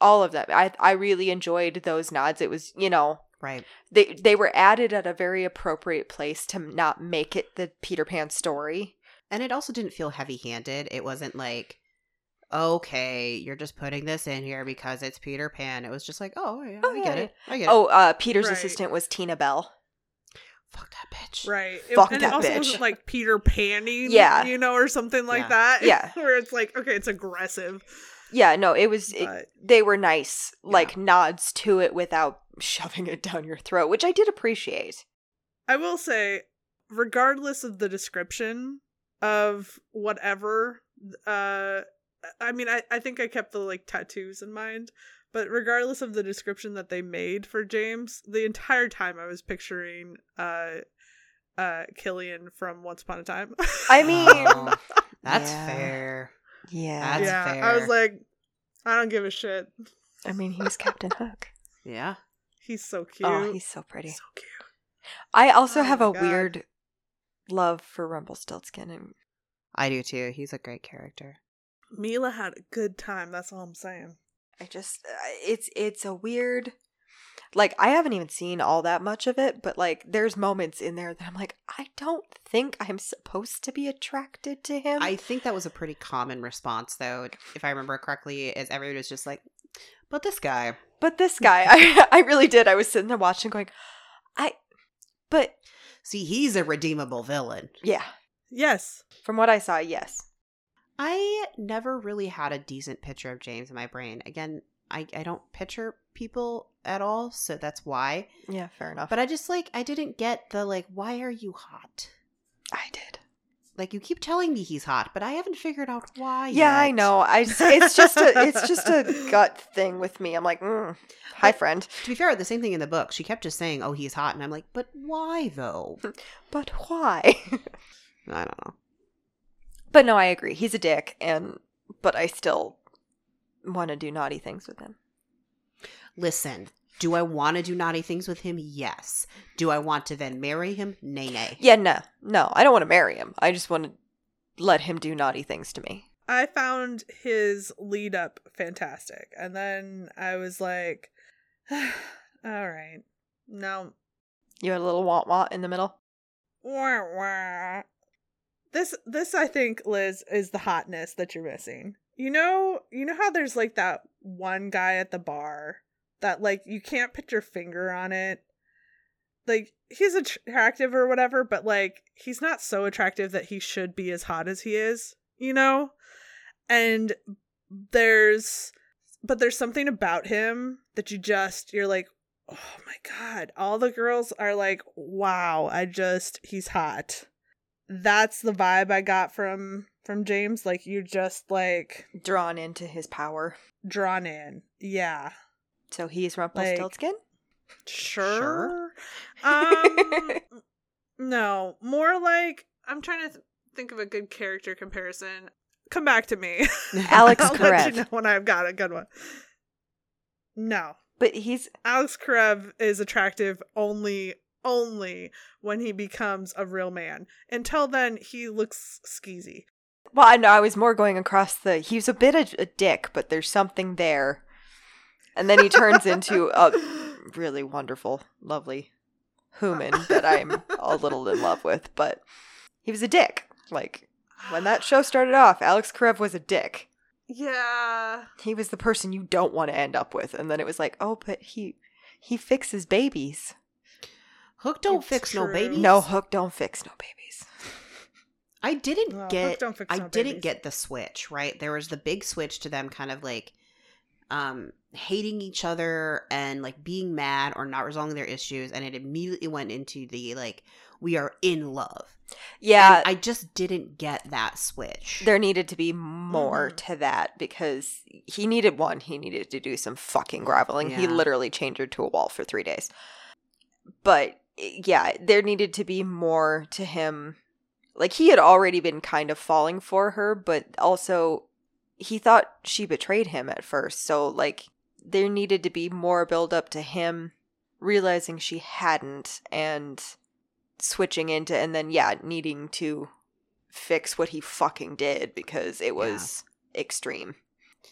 all of them. I I really enjoyed those nods. It was you know right they they were added at a very appropriate place to not make it the Peter Pan story. and it also didn't feel heavy handed it wasn't like okay you're just putting this in here because it's peter pan it was just like oh yeah Oh, i get yeah, it i get it Oh, uh, Peter's Right. assistant was Tina Bell. Fuck that bitch Right. It- Fuck and that it also bitch. wasn't like Peter panning, Yeah. you know, or something like Yeah. that. Yeah. Where it's like, okay, it's aggressive. Yeah, no, it was. It, they were nice, like nods to it without shoving it down your throat, which I did appreciate. I will say, regardless of the description of whatever, uh I mean I, I think I kept the like tattoos in mind. But regardless of the description that they made for James, the entire time I was picturing uh uh Killian from Once Upon a Time. I mean, Oh, that's Yeah. fair yeah, That's yeah, fair. I was like, I don't give a shit. I mean, he was Captain Hook. yeah He's so cute. Oh, he's so pretty. so cute. I also Oh have a God. weird love for Rumpelstiltskin, and i do too he's a great character Mila had a good time. That's all I'm saying. I just uh, it's it's a weird. Like I haven't even seen all that much of it, but like there's moments in there that I'm like, I don't think I'm supposed to be attracted to him. I think that was a pretty common response, though, if I remember correctly, is everybody was just like, but this guy. but this guy, I I really did. I was sitting there watching, going, I. But See, he's a redeemable villain. yeah, Yes. from what I saw, yes. I never really had a decent picture of James in my brain. Again, I, I don't picture people at all, so that's why. Yeah, fair enough. But I just like, I didn't get the like, why are you hot? I did. Like, you keep telling me he's hot, but I haven't figured out why. Yeah, I know. I it's just a it's just a gut thing with me. I'm like, mm, hi, But- friend. To be fair, the same thing in the book. She kept just saying, oh, he's hot. And I'm like, but why though? But why? I don't know. But no, I agree. He's a dick, and but I still want to do naughty things with him. Listen, do I want to do naughty things with him? Yes. Do I want to then marry him? Nay, nay. Yeah, no, no, I don't want to marry him. I just want to let him do naughty things to me. I found his lead up fantastic. And then I was like, all right. No. You had a little want want in the middle. Wah, wah. This this I think, Liz, is the hotness that you're missing. You know you know how there's like that one guy at the bar that like you can't put your finger on it. Like he's attractive or whatever, but like he's not so attractive that he should be as hot as he is, you know? And there's but there's something about him that you just you're like, "Oh my god, all the girls are like, wow, I just he's hot." That's the vibe I got from from James like you just like Drawn into his power, drawn in. Yeah. so he's Rumpelstiltskin. Sure. Um no, more like I'm trying to th- think of a good character comparison. Come back to me. Alex I'll let you know when I've got a good one. No. But he's Alex Karev is attractive only only when he becomes a real man. Until then, he looks skeezy. well, I know I was more going across the. He's a bit of a dick, but there's something there, and then he turns into a really wonderful, lovely human that I'm a little in love with. But he was a dick. Like when that show started off, Alex Karev was a dick. Yeah. He was the person you don't want to end up with, and then it was like, oh, but he he fixes babies. Hook don't It's fix no babies. No, Hook don't fix no babies. I didn't Well, Hook get don't fix I no didn't babies. get the switch, right? There was the big switch to them kind of like um hating each other and like being mad or not resolving their issues and it immediately went into the like we are in love. Yeah, And I just didn't get that switch. there needed to be more Mhm. to that because he needed one. He needed to do some fucking groveling. He literally chained her to a wall for three days. But yeah, there needed to be more to him. Like he had already been kind of falling for her, but also he thought she betrayed him at first. So like there needed to be more build up to him realizing she hadn't and switching into and then yeah, needing to fix what he fucking did because it was extreme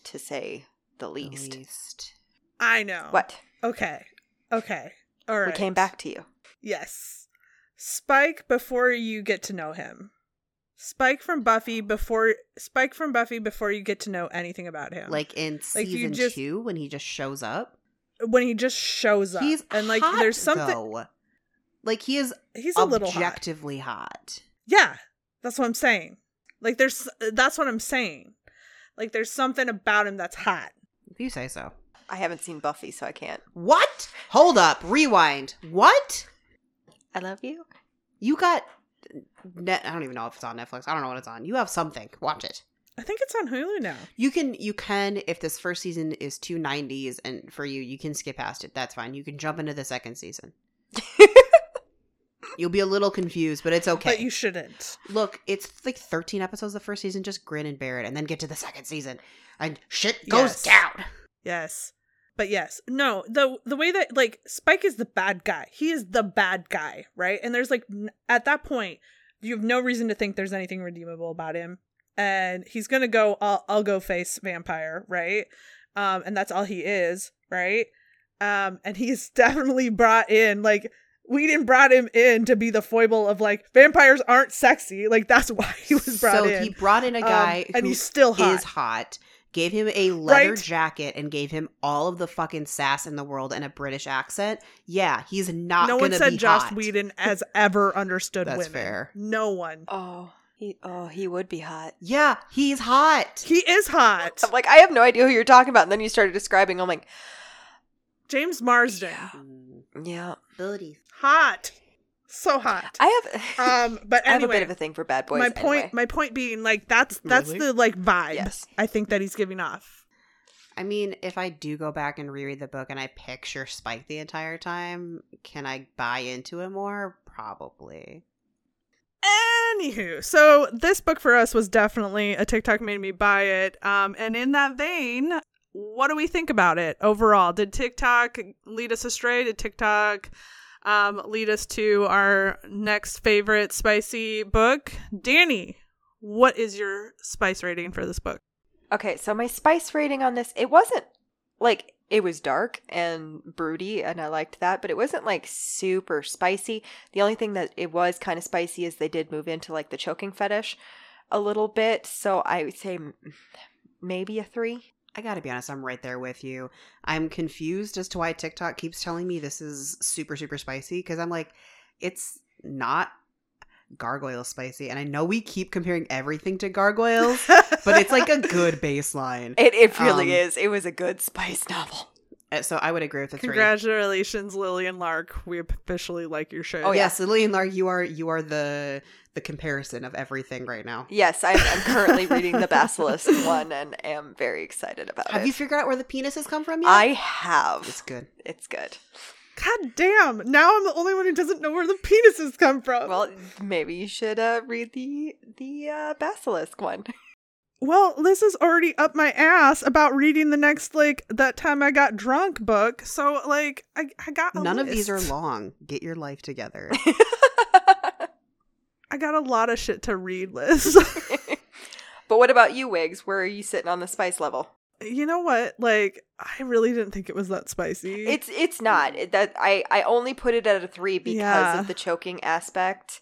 to say the The least. least. I know. What? Okay. Okay. All right. We came back to you. Yes. Spike before you get to know him. Spike from Buffy before Spike from Buffy before you get to know anything about him. Like in Like, you season just- 2 when he just shows up. when he just shows up. He's and like hot, there's something though. Like he is he's a little hot. objectively hot. Yeah. That's what I'm saying. Like there's that's what I'm saying. Like there's something about him that's hot. If you say so. I haven't seen Buffy, so I can't. What? Hold up. Rewind. What? I love you. You got net I don't even know if it's on Netflix. I don't know what it's on. You have something. Watch it. I think it's on Hulu now. You can you can if this first season is two nineties and for you you can skip past it. That's fine. You can jump into the second season. You'll be a little confused, but it's okay. But you shouldn't. Look, it's like thirteen episodes of the first season. Just grin and bear it, and then get to the second season, and shit goes Yes. down. Yes. But yes. No, the the way that like Spike is the bad guy. He is the bad guy, right? And there's like n- at that point you have no reason to think there's anything redeemable about him. And he's to go I'll, I'll go face vampire, right? Um and that's all he is, right? Um and he's definitely brought in like Whedon brought him in to be the foible of like vampires aren't sexy. Like that's why he was brought so in. So he brought in a Um, guy and who he's still hot. is hot. Gave him a leather Right? jacket and gave him all of the fucking sass in the world and a British accent. Yeah, he's not. no one gonna said be Joss hot. Whedon has ever understood That's women. fair. No one. Oh, he oh he would be hot. Yeah, he's hot. He is hot. I'm like, I have no idea who you're talking about. And then you started describing. I'm like, James Marsters. Yeah. abilities. Hot. So hot. I have. Um but I have a bit of a thing for bad boys. my point my point being like that's that's Really? the like vibe Yes. I think that he's giving off. I mean, if I do go back and reread the book and I picture Spike the entire time, can I buy into it more? Probably. Anywho, so this book for us was definitely a TikTok made me buy it. Um, and in that vein, what do we think about it overall? Did TikTok lead us astray? Did TikTok um, lead us to our next favorite spicy book? Danny, what is your spice rating for this book? Okay, so my spice rating on this, it wasn't like it was dark and broody, and I liked that, but it wasn't like super spicy. The only thing that it was kind of spicy is they did move into like the choking fetish a little bit. So I would say maybe a three. I gotta be honest, I'm right there with you. I'm confused as to why TikTok keeps telling me this is super, super spicy because I'm like, it's not gargoyle spicy. And I know we keep comparing everything to gargoyles, but it's like a good baseline. It, it really Um, is. It was a good spice novel. Uh, So I would agree with the three. Congratulations, Lillian Lark. We officially like your show. Oh, yeah. yes, Lillian Lark, you are you are the the comparison of everything right now. Yes, I'm, I'm currently reading the Basilisk one and am very excited about Have it. Have you figured out where the penises come from yet? I have. It's good. It's good. God damn. Now I'm the only one who doesn't know where the penises come from. Well, maybe you should uh, read the the uh, Basilisk one. Well, Liz is already up my ass about reading the next like that time I got drunk book. So like I, I got a None of these are long. Get your life together. I got a lot of shit to read, Liz. but what about you, Wigs? Where are you sitting on the spice level? you know what? Like I really didn't think it was that spicy. It's it's not It- that I I only put it at a three because Yeah. of the choking aspect.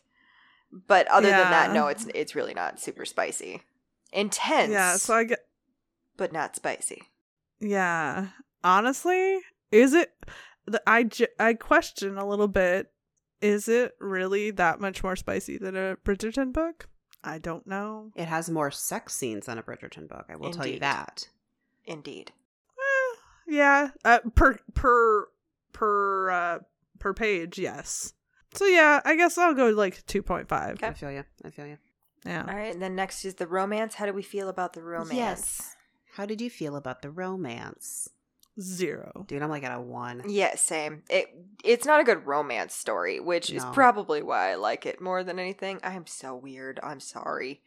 But other than that, no, it's it's really not super spicy. Intense, yeah, so I get but not spicy. yeah. Honestly, is it the I I question a little bit is it really that much more spicy than a Bridgerton book? I don't know. it has more sex scenes than a Bridgerton book. I will tell you that. Indeed. Eh, yeah, uh, per per per uh per page, yes. So yeah, I guess I'll go like 2.5. Okay. I feel you. I feel you. Yeah. All right, and then next is the romance. How do we feel about the romance? Yes. How did you feel about the romance? Zero. Dude, I'm like at a one. Yeah, same. It it's not a good romance story, which is probably why I like it more than anything. I am so weird. I'm sorry.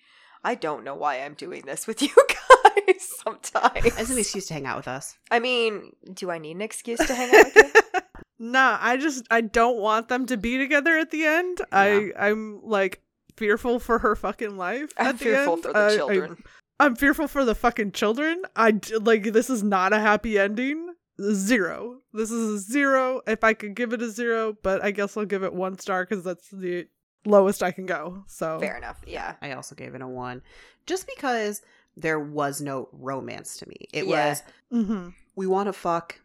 I don't know why I'm doing this with you guys sometimes. As an excuse to hang out with us. I mean, do I need an excuse to hang out with you? nah, I just I don't want them to be together at the end. I I'm like fearful for her fucking life. I'm at the fearful end. for the I- I- children. I'm fearful for the fucking children. I like this is not a happy ending. Zero. This is a zero. If I could give it a zero, but I guess I'll give it one star because that's the lowest I can go. So Fair enough. Yeah. I also gave it a one. Just because there was no romance to me. It Yeah. was hmm we want to fuck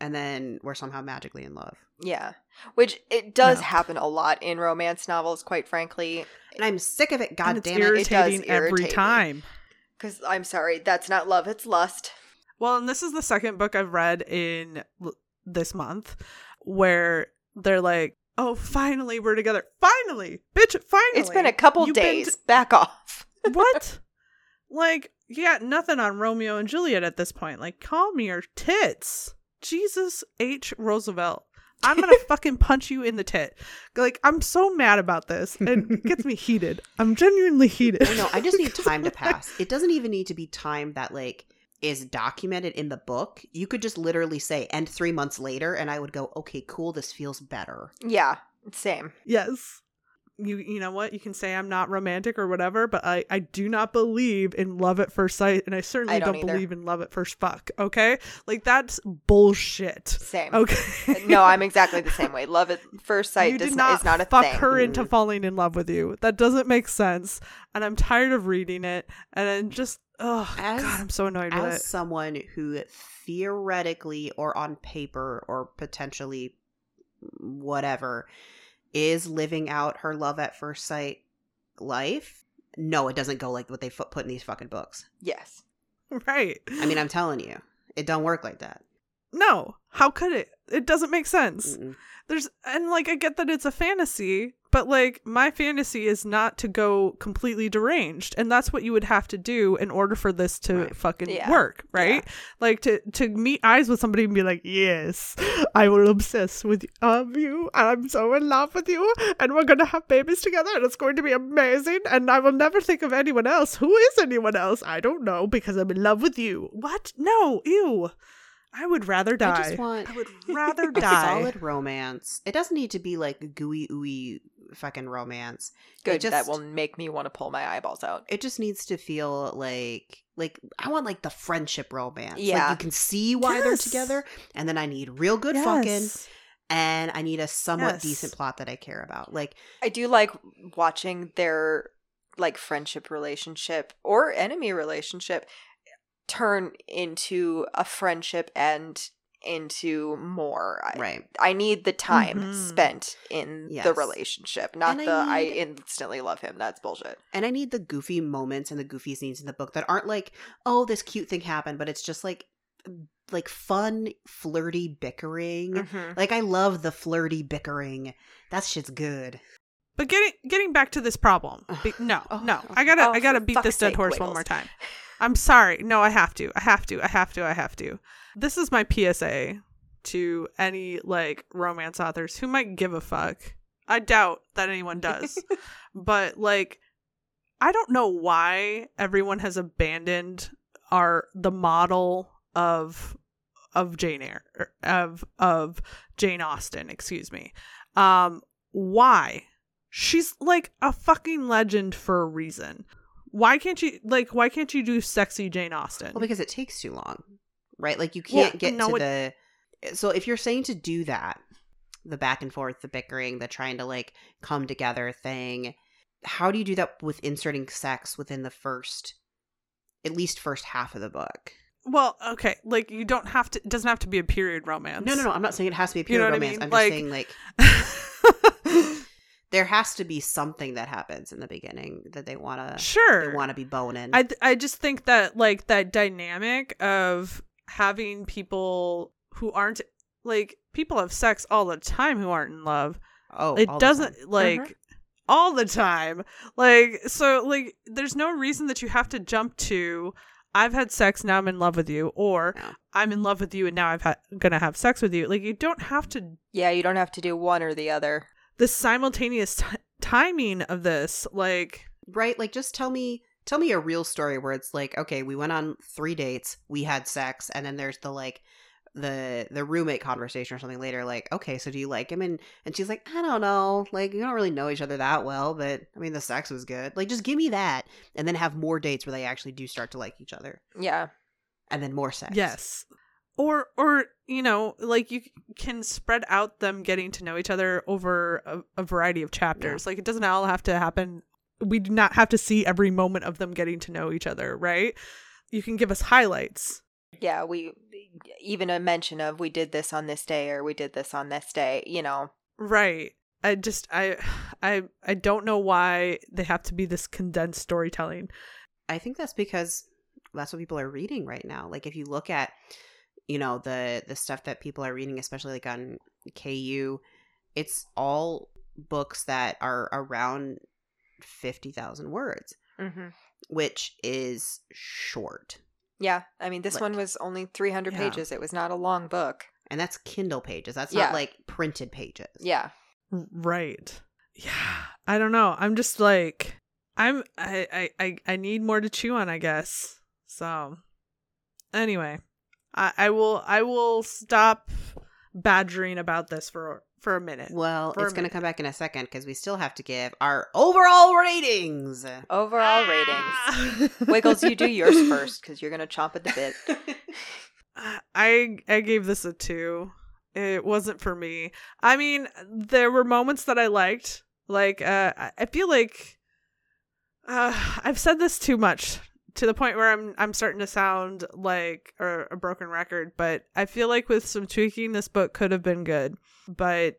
and then we're somehow magically in love. Yeah. Which it does Yeah. happen a lot in romance novels, quite frankly. And I'm sick of it, god damn it. irritating does every irritate me. time. Because I'm sorry, that's not love, it's lust. Well, and this is the second book I've read in l- this month where they're like, "Oh, finally we're together. Finally, bitch, finally." It's been a couple You've days. Back off. what? like, you got nothing on Romeo and Juliet at this point. Like, calm your tits. Jesus H. Roosevelt. I'm gonna fucking punch you in the tit. Like, I'm so mad about this. It gets me heated. I'm genuinely heated. No, I just need time to pass. It doesn't even need to be time that like is documented in the book. You could just literally say and 3 months later and I would go, "Okay, cool, this feels better." Yeah, same. Yes. You you know what? You can say I'm not romantic or whatever, but I I do not believe in love at first sight and I certainly I don't don't, believe in love at first fuck, okay? Like that's bullshit. Same. Okay. no, I'm exactly the same way. Love at first sight you does did not, not is not a fuck thing. her into Mhm. falling in love with you. That doesn't make sense. And I'm tired of reading it and I'm just oh As- god, I'm so annoyed with As it. someone who theoretically or on paper or potentially whatever is living out her love at first sight life, no, it doesn't go like what they fu- put in these fucking books. Yes. Right. I mean, I'm telling you, it don't work like that. No. How could it? It doesn't make sense. Mm-mm. there's and like I get that it's a fantasy, but like my fantasy is not to go completely deranged, and that's what you would have to do in order for this to Right. fucking Yeah. work, right? Like to to meet eyes with somebody and be like, "Yes, I will obsess with um, you, and I'm so in love with you, and we're gonna have babies together, and it's going to be amazing, and I will never think of anyone else. Who is anyone else? I don't know because I'm in love with you. What? No, ew." I would rather die. I just want I would rather a die. solid romance. It doesn't need to be like gooey ooey fucking romance. Good. It just, that will make me want to pull my eyeballs out. It just needs to feel like like I want like the friendship romance. Yeah. like you can see why they're together, and then I need real good fucking, and I need a somewhat Yes. decent plot that I care about. Like I do like watching their like friendship relationship or enemy relationship turn into a friendship and into more. Right, I need the time Mhm. spent in the relationship, not And I the I need- instantly love him. That's bullshit. and I need the goofy moments and the goofy scenes in the book that aren't like oh this cute thing happened, but it's just like like fun flirty bickering. Mhm. Like I love the flirty bickering. That shit's good. But getting getting back to this problem, be- no, Oh, no. I gotta Oh, I gotta beat this dead horse one more time. I'm sorry, no, I have to, I have to, I have to, I have to. This is my PSA to any like romance authors who might give a fuck. I doubt that anyone does, but like, I don't know why everyone has abandoned our the model of of Jane Eyre er, of of Jane Austen, excuse me. Um why? She's like a fucking legend for a reason. Why can't you like why can't you do sexy Jane Austen? Well, because it takes too long, right? Like you can't get no, to it- the. So if you're saying to do that, the back and forth, the bickering, the trying to like come together thing, how do you do that with inserting sex within the first, at least first half of the book? well, okay, like you don't have to it doesn't have to be a period romance. No, no, no. I'm not saying it has to be a You know I romance. mean? I'm Like- just saying like. there has to be something that happens in the beginning that they want to sure. they want to be boning. I th- I just think that like that dynamic of having people who aren't like people have sex all the time who aren't in love. oh, it all doesn't time. like Mhm. all the time. Like so like there's no reason that you have to jump to I've had sex now I'm in love with you or No. I'm in love with you and now I've ha- gonna have sex with you. Like you don't have to Yeah, you don't have to do one or the other. The simultaneous t- timing of this like right like just tell me tell me a real story where it's like okay we went on three dates we had sex and then there's the like the the roommate conversation or something later like okay so do you like him and and she's like i don't know like you don't really know each other that well but i mean the sex was good like just give me that and then have more dates where they actually do start to like each other Yeah. and then more sex Yes. Or or you know, like you can spread out them getting to know each other over a, a variety of chapters. Like it doesn't all have to happen. We do not have to see every moment of them getting to know each other, right? You can give us highlights. Yeah, we even a mention of we did this on this day or we did this on this day, you know. Right. I just I I I don't know why they have to be this condensed storytelling. I think that's because that's what people are reading right now. Like if you look at you know the the stuff that people are reading especially like on KU it's all books that are around 50,000 words Mm-hmm. which is short. Yeah, I mean this Like- one was only 300 Yeah. pages. It was not a long book. And that's Kindle pages. That's Yeah. not like printed pages. Yeah. Right. Yeah. I don't know. I'm just like I'm I I I, I need more to chew on, I guess. So anyway, I I will I will stop badgering about this for for a minute. Well, For it's going to come back in a second because we still have to give our overall ratings. Overall ratings. ratings. Wiggles, you do yours first because you're gonna chomp at the bit. I I gave this a two. It wasn't for me. I mean, there were moments that I liked. Like, uh, I- I feel like uh, I've said this too much to the point where I'm I'm starting to sound like a, a broken record. But I feel like with some tweaking, this book could have been good. But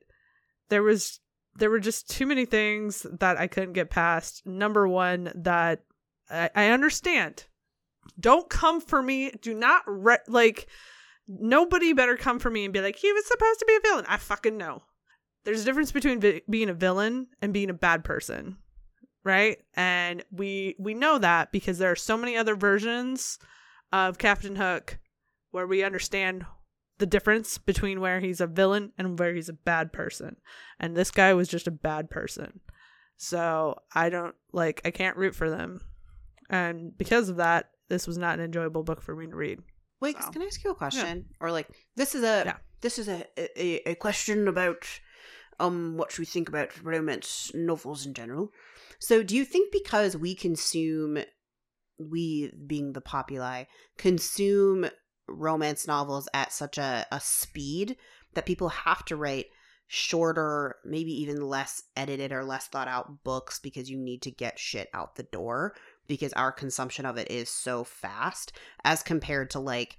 there was there were just too many things that I couldn't get past. Number one, that I, I understand don't come for me. Do not re- like nobody better come for me and be like he was supposed to be a villain. I fucking know. There's a difference between vi- being a villain and being a bad person, right? And we we know that because there are so many other versions of Captain Hook where we understand the difference between where he's a villain and where he's a bad person. And this guy was just a bad person. So I don't like I can't root for them. And because of that, this was not an enjoyable book for me to read. Wait, So. can I ask you a question? Or like this is a Yeah. this is a, a a question about um what should we think about romance novels in general. So, do you think because we consume we being the populi consume romance novels at such a, a speed that people have to write shorter, maybe even less edited or less thought out books because you need to get shit out the door because our consumption of it is so fast as compared to like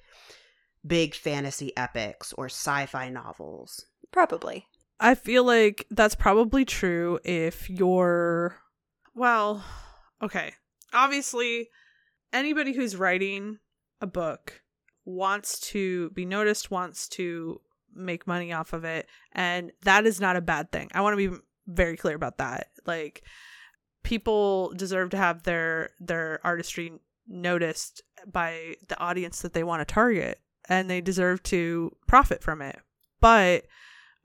big fantasy epics or sci-fi novels. Probably. I feel like that's probably true if you're well, okay. Obviously, anybody who's writing a book wants to be noticed, wants to make money off of it, and that is not a bad thing. I want to be very clear about that. Like people deserve to have their their artistry noticed by the audience that they want to target and they deserve to profit from it. But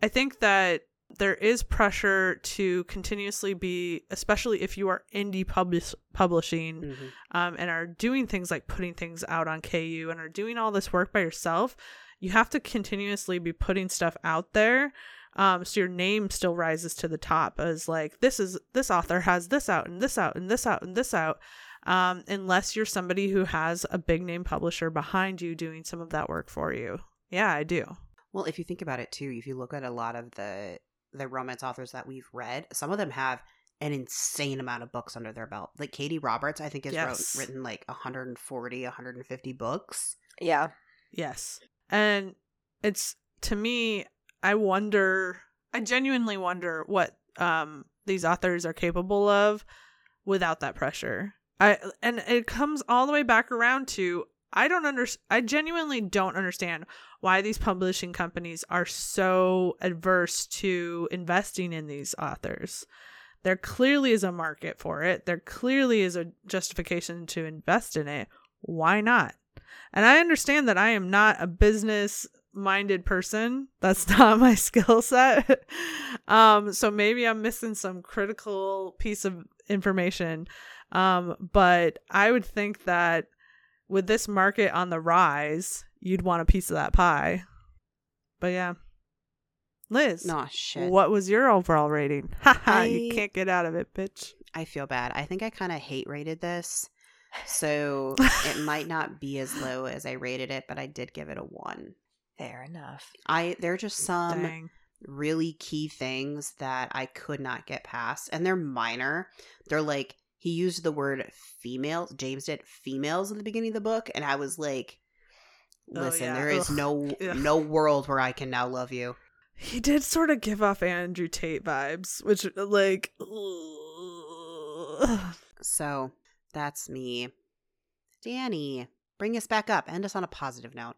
I think that there is pressure to continuously be, especially if you are indie publish- publishing Mhm. um, and are doing things like putting things out on KU and are doing all this work by yourself, you have to continuously be putting stuff out there. Um, so your name still rises to the top as like this is this author has this out and this out and this out and this out. Um, unless you're somebody who has a big name publisher behind you doing some of that work for you. Yeah, I do. Well, if you think about it too, if you look at a lot of the the romance authors that we've read, some of them have an insane amount of books under their belt. Like Katie Roberts, I think has Yes. wrote, written like 140, 150 books. Yeah. Yes. And it's to me, I wonder I genuinely wonder what um these authors are capable of without that pressure. I and it comes all the way back around to I don't under I genuinely don't understand why these publishing companies are so adverse to investing in these authors. There clearly is a market for it. There clearly is a justification to invest in it. Why not? And I understand that I am not a business minded person. That's not my skill set. um, so maybe I'm missing some critical piece of information. Um, but I would think that with this market on the rise, you'd want a piece of that pie. But yeah. Liz, No shit. what was your overall rating? Haha, you can't get out of it, bitch. I feel bad. I think I kind of hate rated this. So it might not be as low as I rated it, but I did give it a 1. Fair enough. I there are just some Dang. really key things that I could not get past, and they're minor. They're like he used the word females. James did females in the beginning of the book, and I was like, Oh, "Listen, yeah. there is Ugh. no Ugh. no world where I can now love you." He did sort of give off Andrew Tate vibes, which like ugh. So that's me, Danny. Bring us back up. End us on a positive note.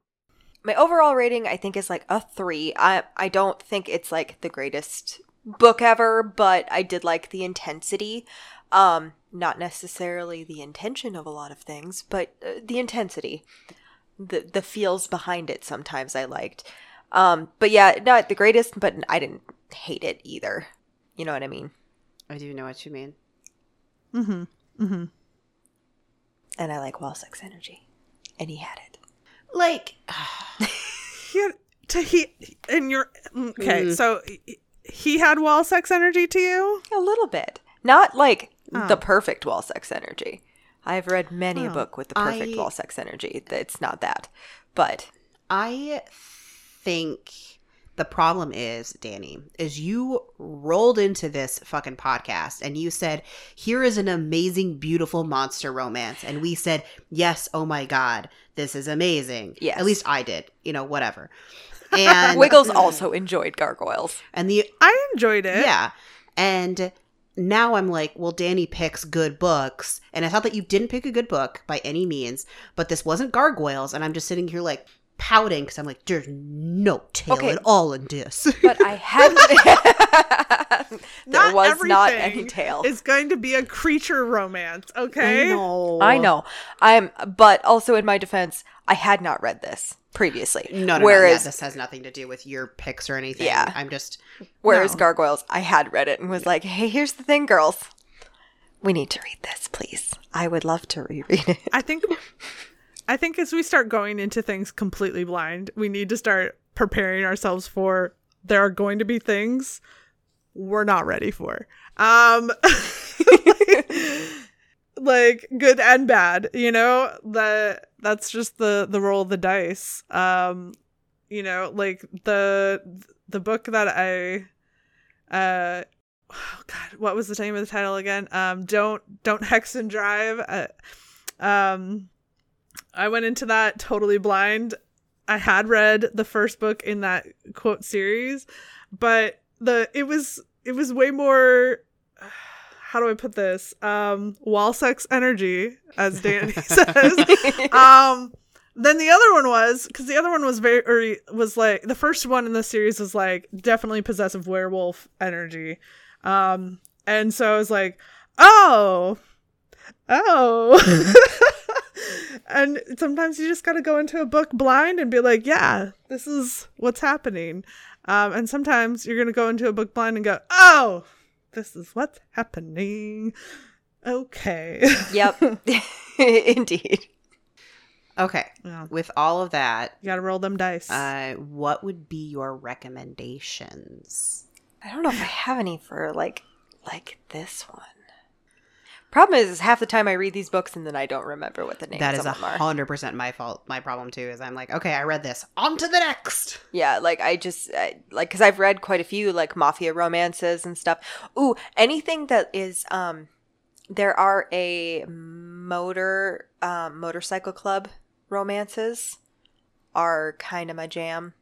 My overall rating, I think, is like a three. I I don't think it's like the greatest book ever, but I did like the intensity. Um, not necessarily the intention of a lot of things, but uh, the intensity, the the feels behind it. Sometimes I liked. Um, but yeah, not the greatest, but I didn't hate it either. You know what I mean? I do know what you mean. mm-hmm. Mm-hmm. And I like wall sex energy, and he had it. Like, He to he and you're okay. Mm. So he- he had wall sex energy to you. A little bit. Not like Oh. the perfect wall sex energy. I've read many a Oh. book with the perfect I- wall sex energy. It's not that. But I think the problem is, Danny, is you rolled into this fucking podcast and you said, here is an amazing, beautiful monster romance. And we said, yes, oh my God, this is amazing. Yes. At least I did, you know, whatever. And Wiggles also enjoyed gargoyles. And the, I enjoyed it. yeah. And now I'm like, well, Danny picks good books. And I thought that you didn't pick a good book by any means, but this wasn't Gargoyles. And I'm just sitting here like pouting because I'm like, there's no tail Okay. at all in this. But I hadn't. there Not was not any tail. It's going to be a creature romance. Okay. I know. I know. I'm. But also in my defense, I had not read this previously. No, no, no. Whereas, Yeah, this has nothing to do with your picks or anything. Yeah. I'm just, whereas no. gargoyles, I had read it and was like, "Hey, here's the thing, girls. We need to read this, please. I would love to reread it." I think I think as we start going into things completely blind, we need to start preparing ourselves for there are going to be things we're not ready for. Um like good and bad, you know? That that's just the the roll of the dice. Um you know, like the the book that I uh oh god, what was the name of the title again? Um don't don't hex and drive. Uh, um I went into that totally blind. I had read the first book in that quote series, but the it was it was way more how do I put this? Um wall sex energy, as Danny says. um then the other one was because the other one was very or was like the first one in the series was like definitely possessive werewolf energy um and so i was like oh oh and sometimes you just got to go into a book blind and be like yeah this is what's happening Um, and sometimes you're gonna go into a book blind and go, "Oh, this is what's happening." Okay. Yep. Indeed. Okay. yeah. With all of that, You gotta roll them dice. uh, what would be your recommendations? I don't know if I have any for like like this one. Problem is, is half the time I read these books and then I don't remember what the names that is a hundred percent my fault. My problem too is I'm like, okay, I read this. On to the next. Yeah, like I just I, like because I've read quite a few like mafia romances and stuff. Ooh, anything that is um, there are a motor um, motorcycle club romances are kind of my jam,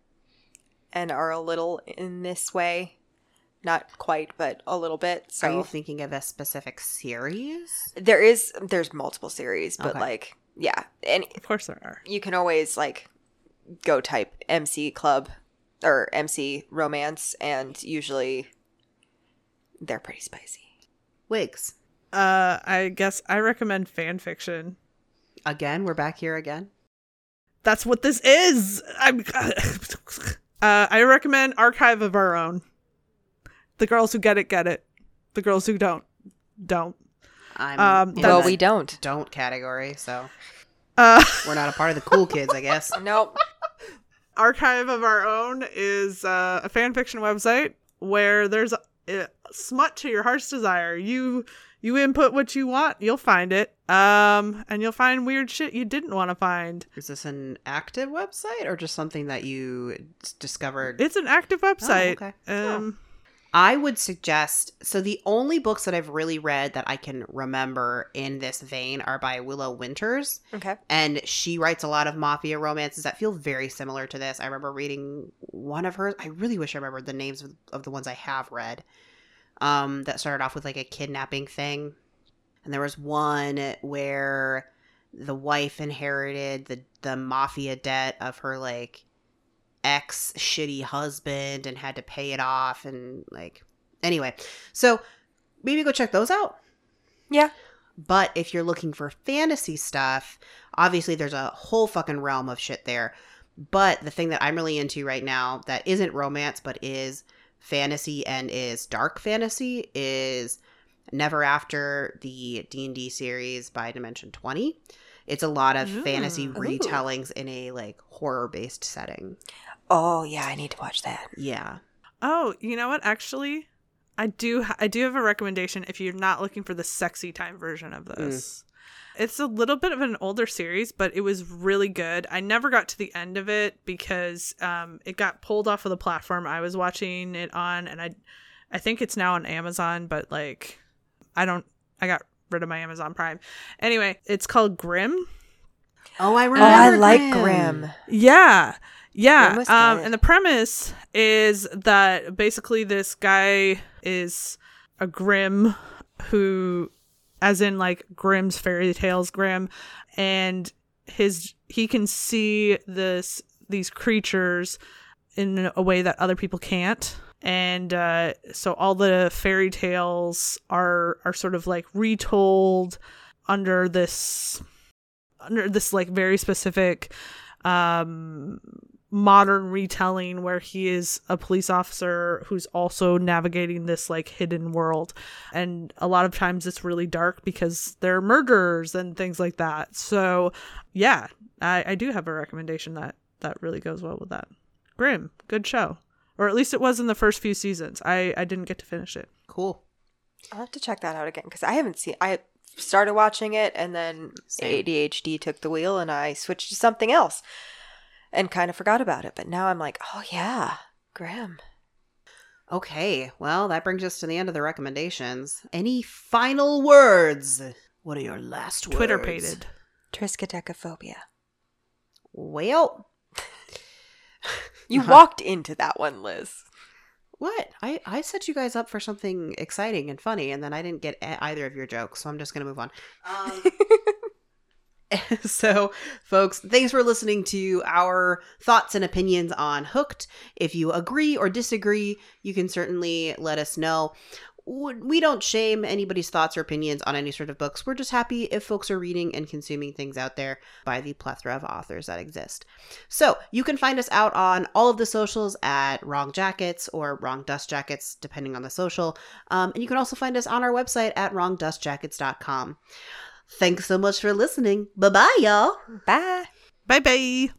and are a little in this way, not quite, but a little bit. So Are you thinking of a specific series? there is there's multiple series, but Okay. like yeah, and of course there are. you can always like go type MC club or MC romance, and usually they're pretty spicy. Wigs. Uh, I guess I recommend fan fiction. Again, we're back here again. That's what this is. I'm. Uh, I recommend Archive of Our Own. The girls who get it get it. The girls who don't don't. I'm Um, Well, we don't. don't category, so Uh, we're not a part of the cool kids, I guess. Nope. Archive of Our Own is uh, a fan fiction website where there's a, smut to your heart's desire. You you input what you want, you'll find it. Um, and you'll find weird shit you didn't want to find. Is this an active website or just something that you s- discovered? It's an active website. okay. Um, I would suggest so the only books that I've really read that I can remember in this vein are by Willow Winters. Okay. and she writes a lot of mafia romances that feel very similar to this. I remember reading one of hers. I really wish I remembered the names of, of the ones I have read. Um, that started off with like a kidnapping thing, and there was one where the wife inherited the the mafia debt of her like ex shitty husband and had to pay it off and like anyway. So maybe go check those out. Yeah. But if you're looking for fantasy stuff, obviously there's a whole fucking realm of shit there. But the thing that I'm really into right now that isn't romance but is fantasy and is dark fantasy is Never After the D&D series by Dimension 20. It's a lot of Ooh. fantasy mm. Ooh. retellings in a like horror-based setting. Oh yeah, I need to watch that. Yeah. oh, you know what? Actually, I do. Ha- I do have a recommendation if you're not looking for the sexy time version of this. It's a little bit of an older series, but it was really good. I never got to the end of it because um, it got pulled off of the platform I was watching it on, and I, I think it's now on Amazon. But like, I don't. I got rid of my Amazon Prime. Anyway, it's called Grimm. Oh, I Oh, remember. I like Grimm. Grimm. Yeah. Yeah. Um, and the premise is that basically this guy is a Grimm who, as in like Grimm's fairy tales, Grimm, and his he can see this these creatures in a way that other people can't. And uh, so all the fairy tales are are sort of like retold under this under this like very specific um modern retelling where he is a police officer who's also navigating this like hidden world and a lot of times it's really dark because there are murders and things like that so yeah i i do have a recommendation that that really goes well with that Grimm good show or at least it was in the first few seasons i i didn't get to finish it Cool. I'll have to check that out again because I haven't seen. I started watching it and then Same. ADHD took the wheel and I switched to something else, and kind of forgot about it. But now I'm like, oh yeah, Grimm. Okay, well, that brings us to the end of the recommendations. Any final words? What are your last words? twitter pated Triskaidekaphobia. Well, You walked into that one, Liz. what? I, I set you guys up for something exciting and funny, and then I didn't get e- either of your jokes, so I'm just going to move on. Um, so, folks, thanks for listening to our thoughts and opinions on Hooked. If you agree or disagree, you can certainly let us know. we don't shame anybody's thoughts or opinions on any sort of books. We're just happy if folks are reading and consuming things out there by the plethora of authors that exist. So you can find us out on all of the socials at Wrong Jackets or Wrong Dust Jackets, depending on the social. Um, and you can also find us on our website at wrongdustjackets.com. Thanks so much for listening. Bye bye, y'all. Bye. Bye bye.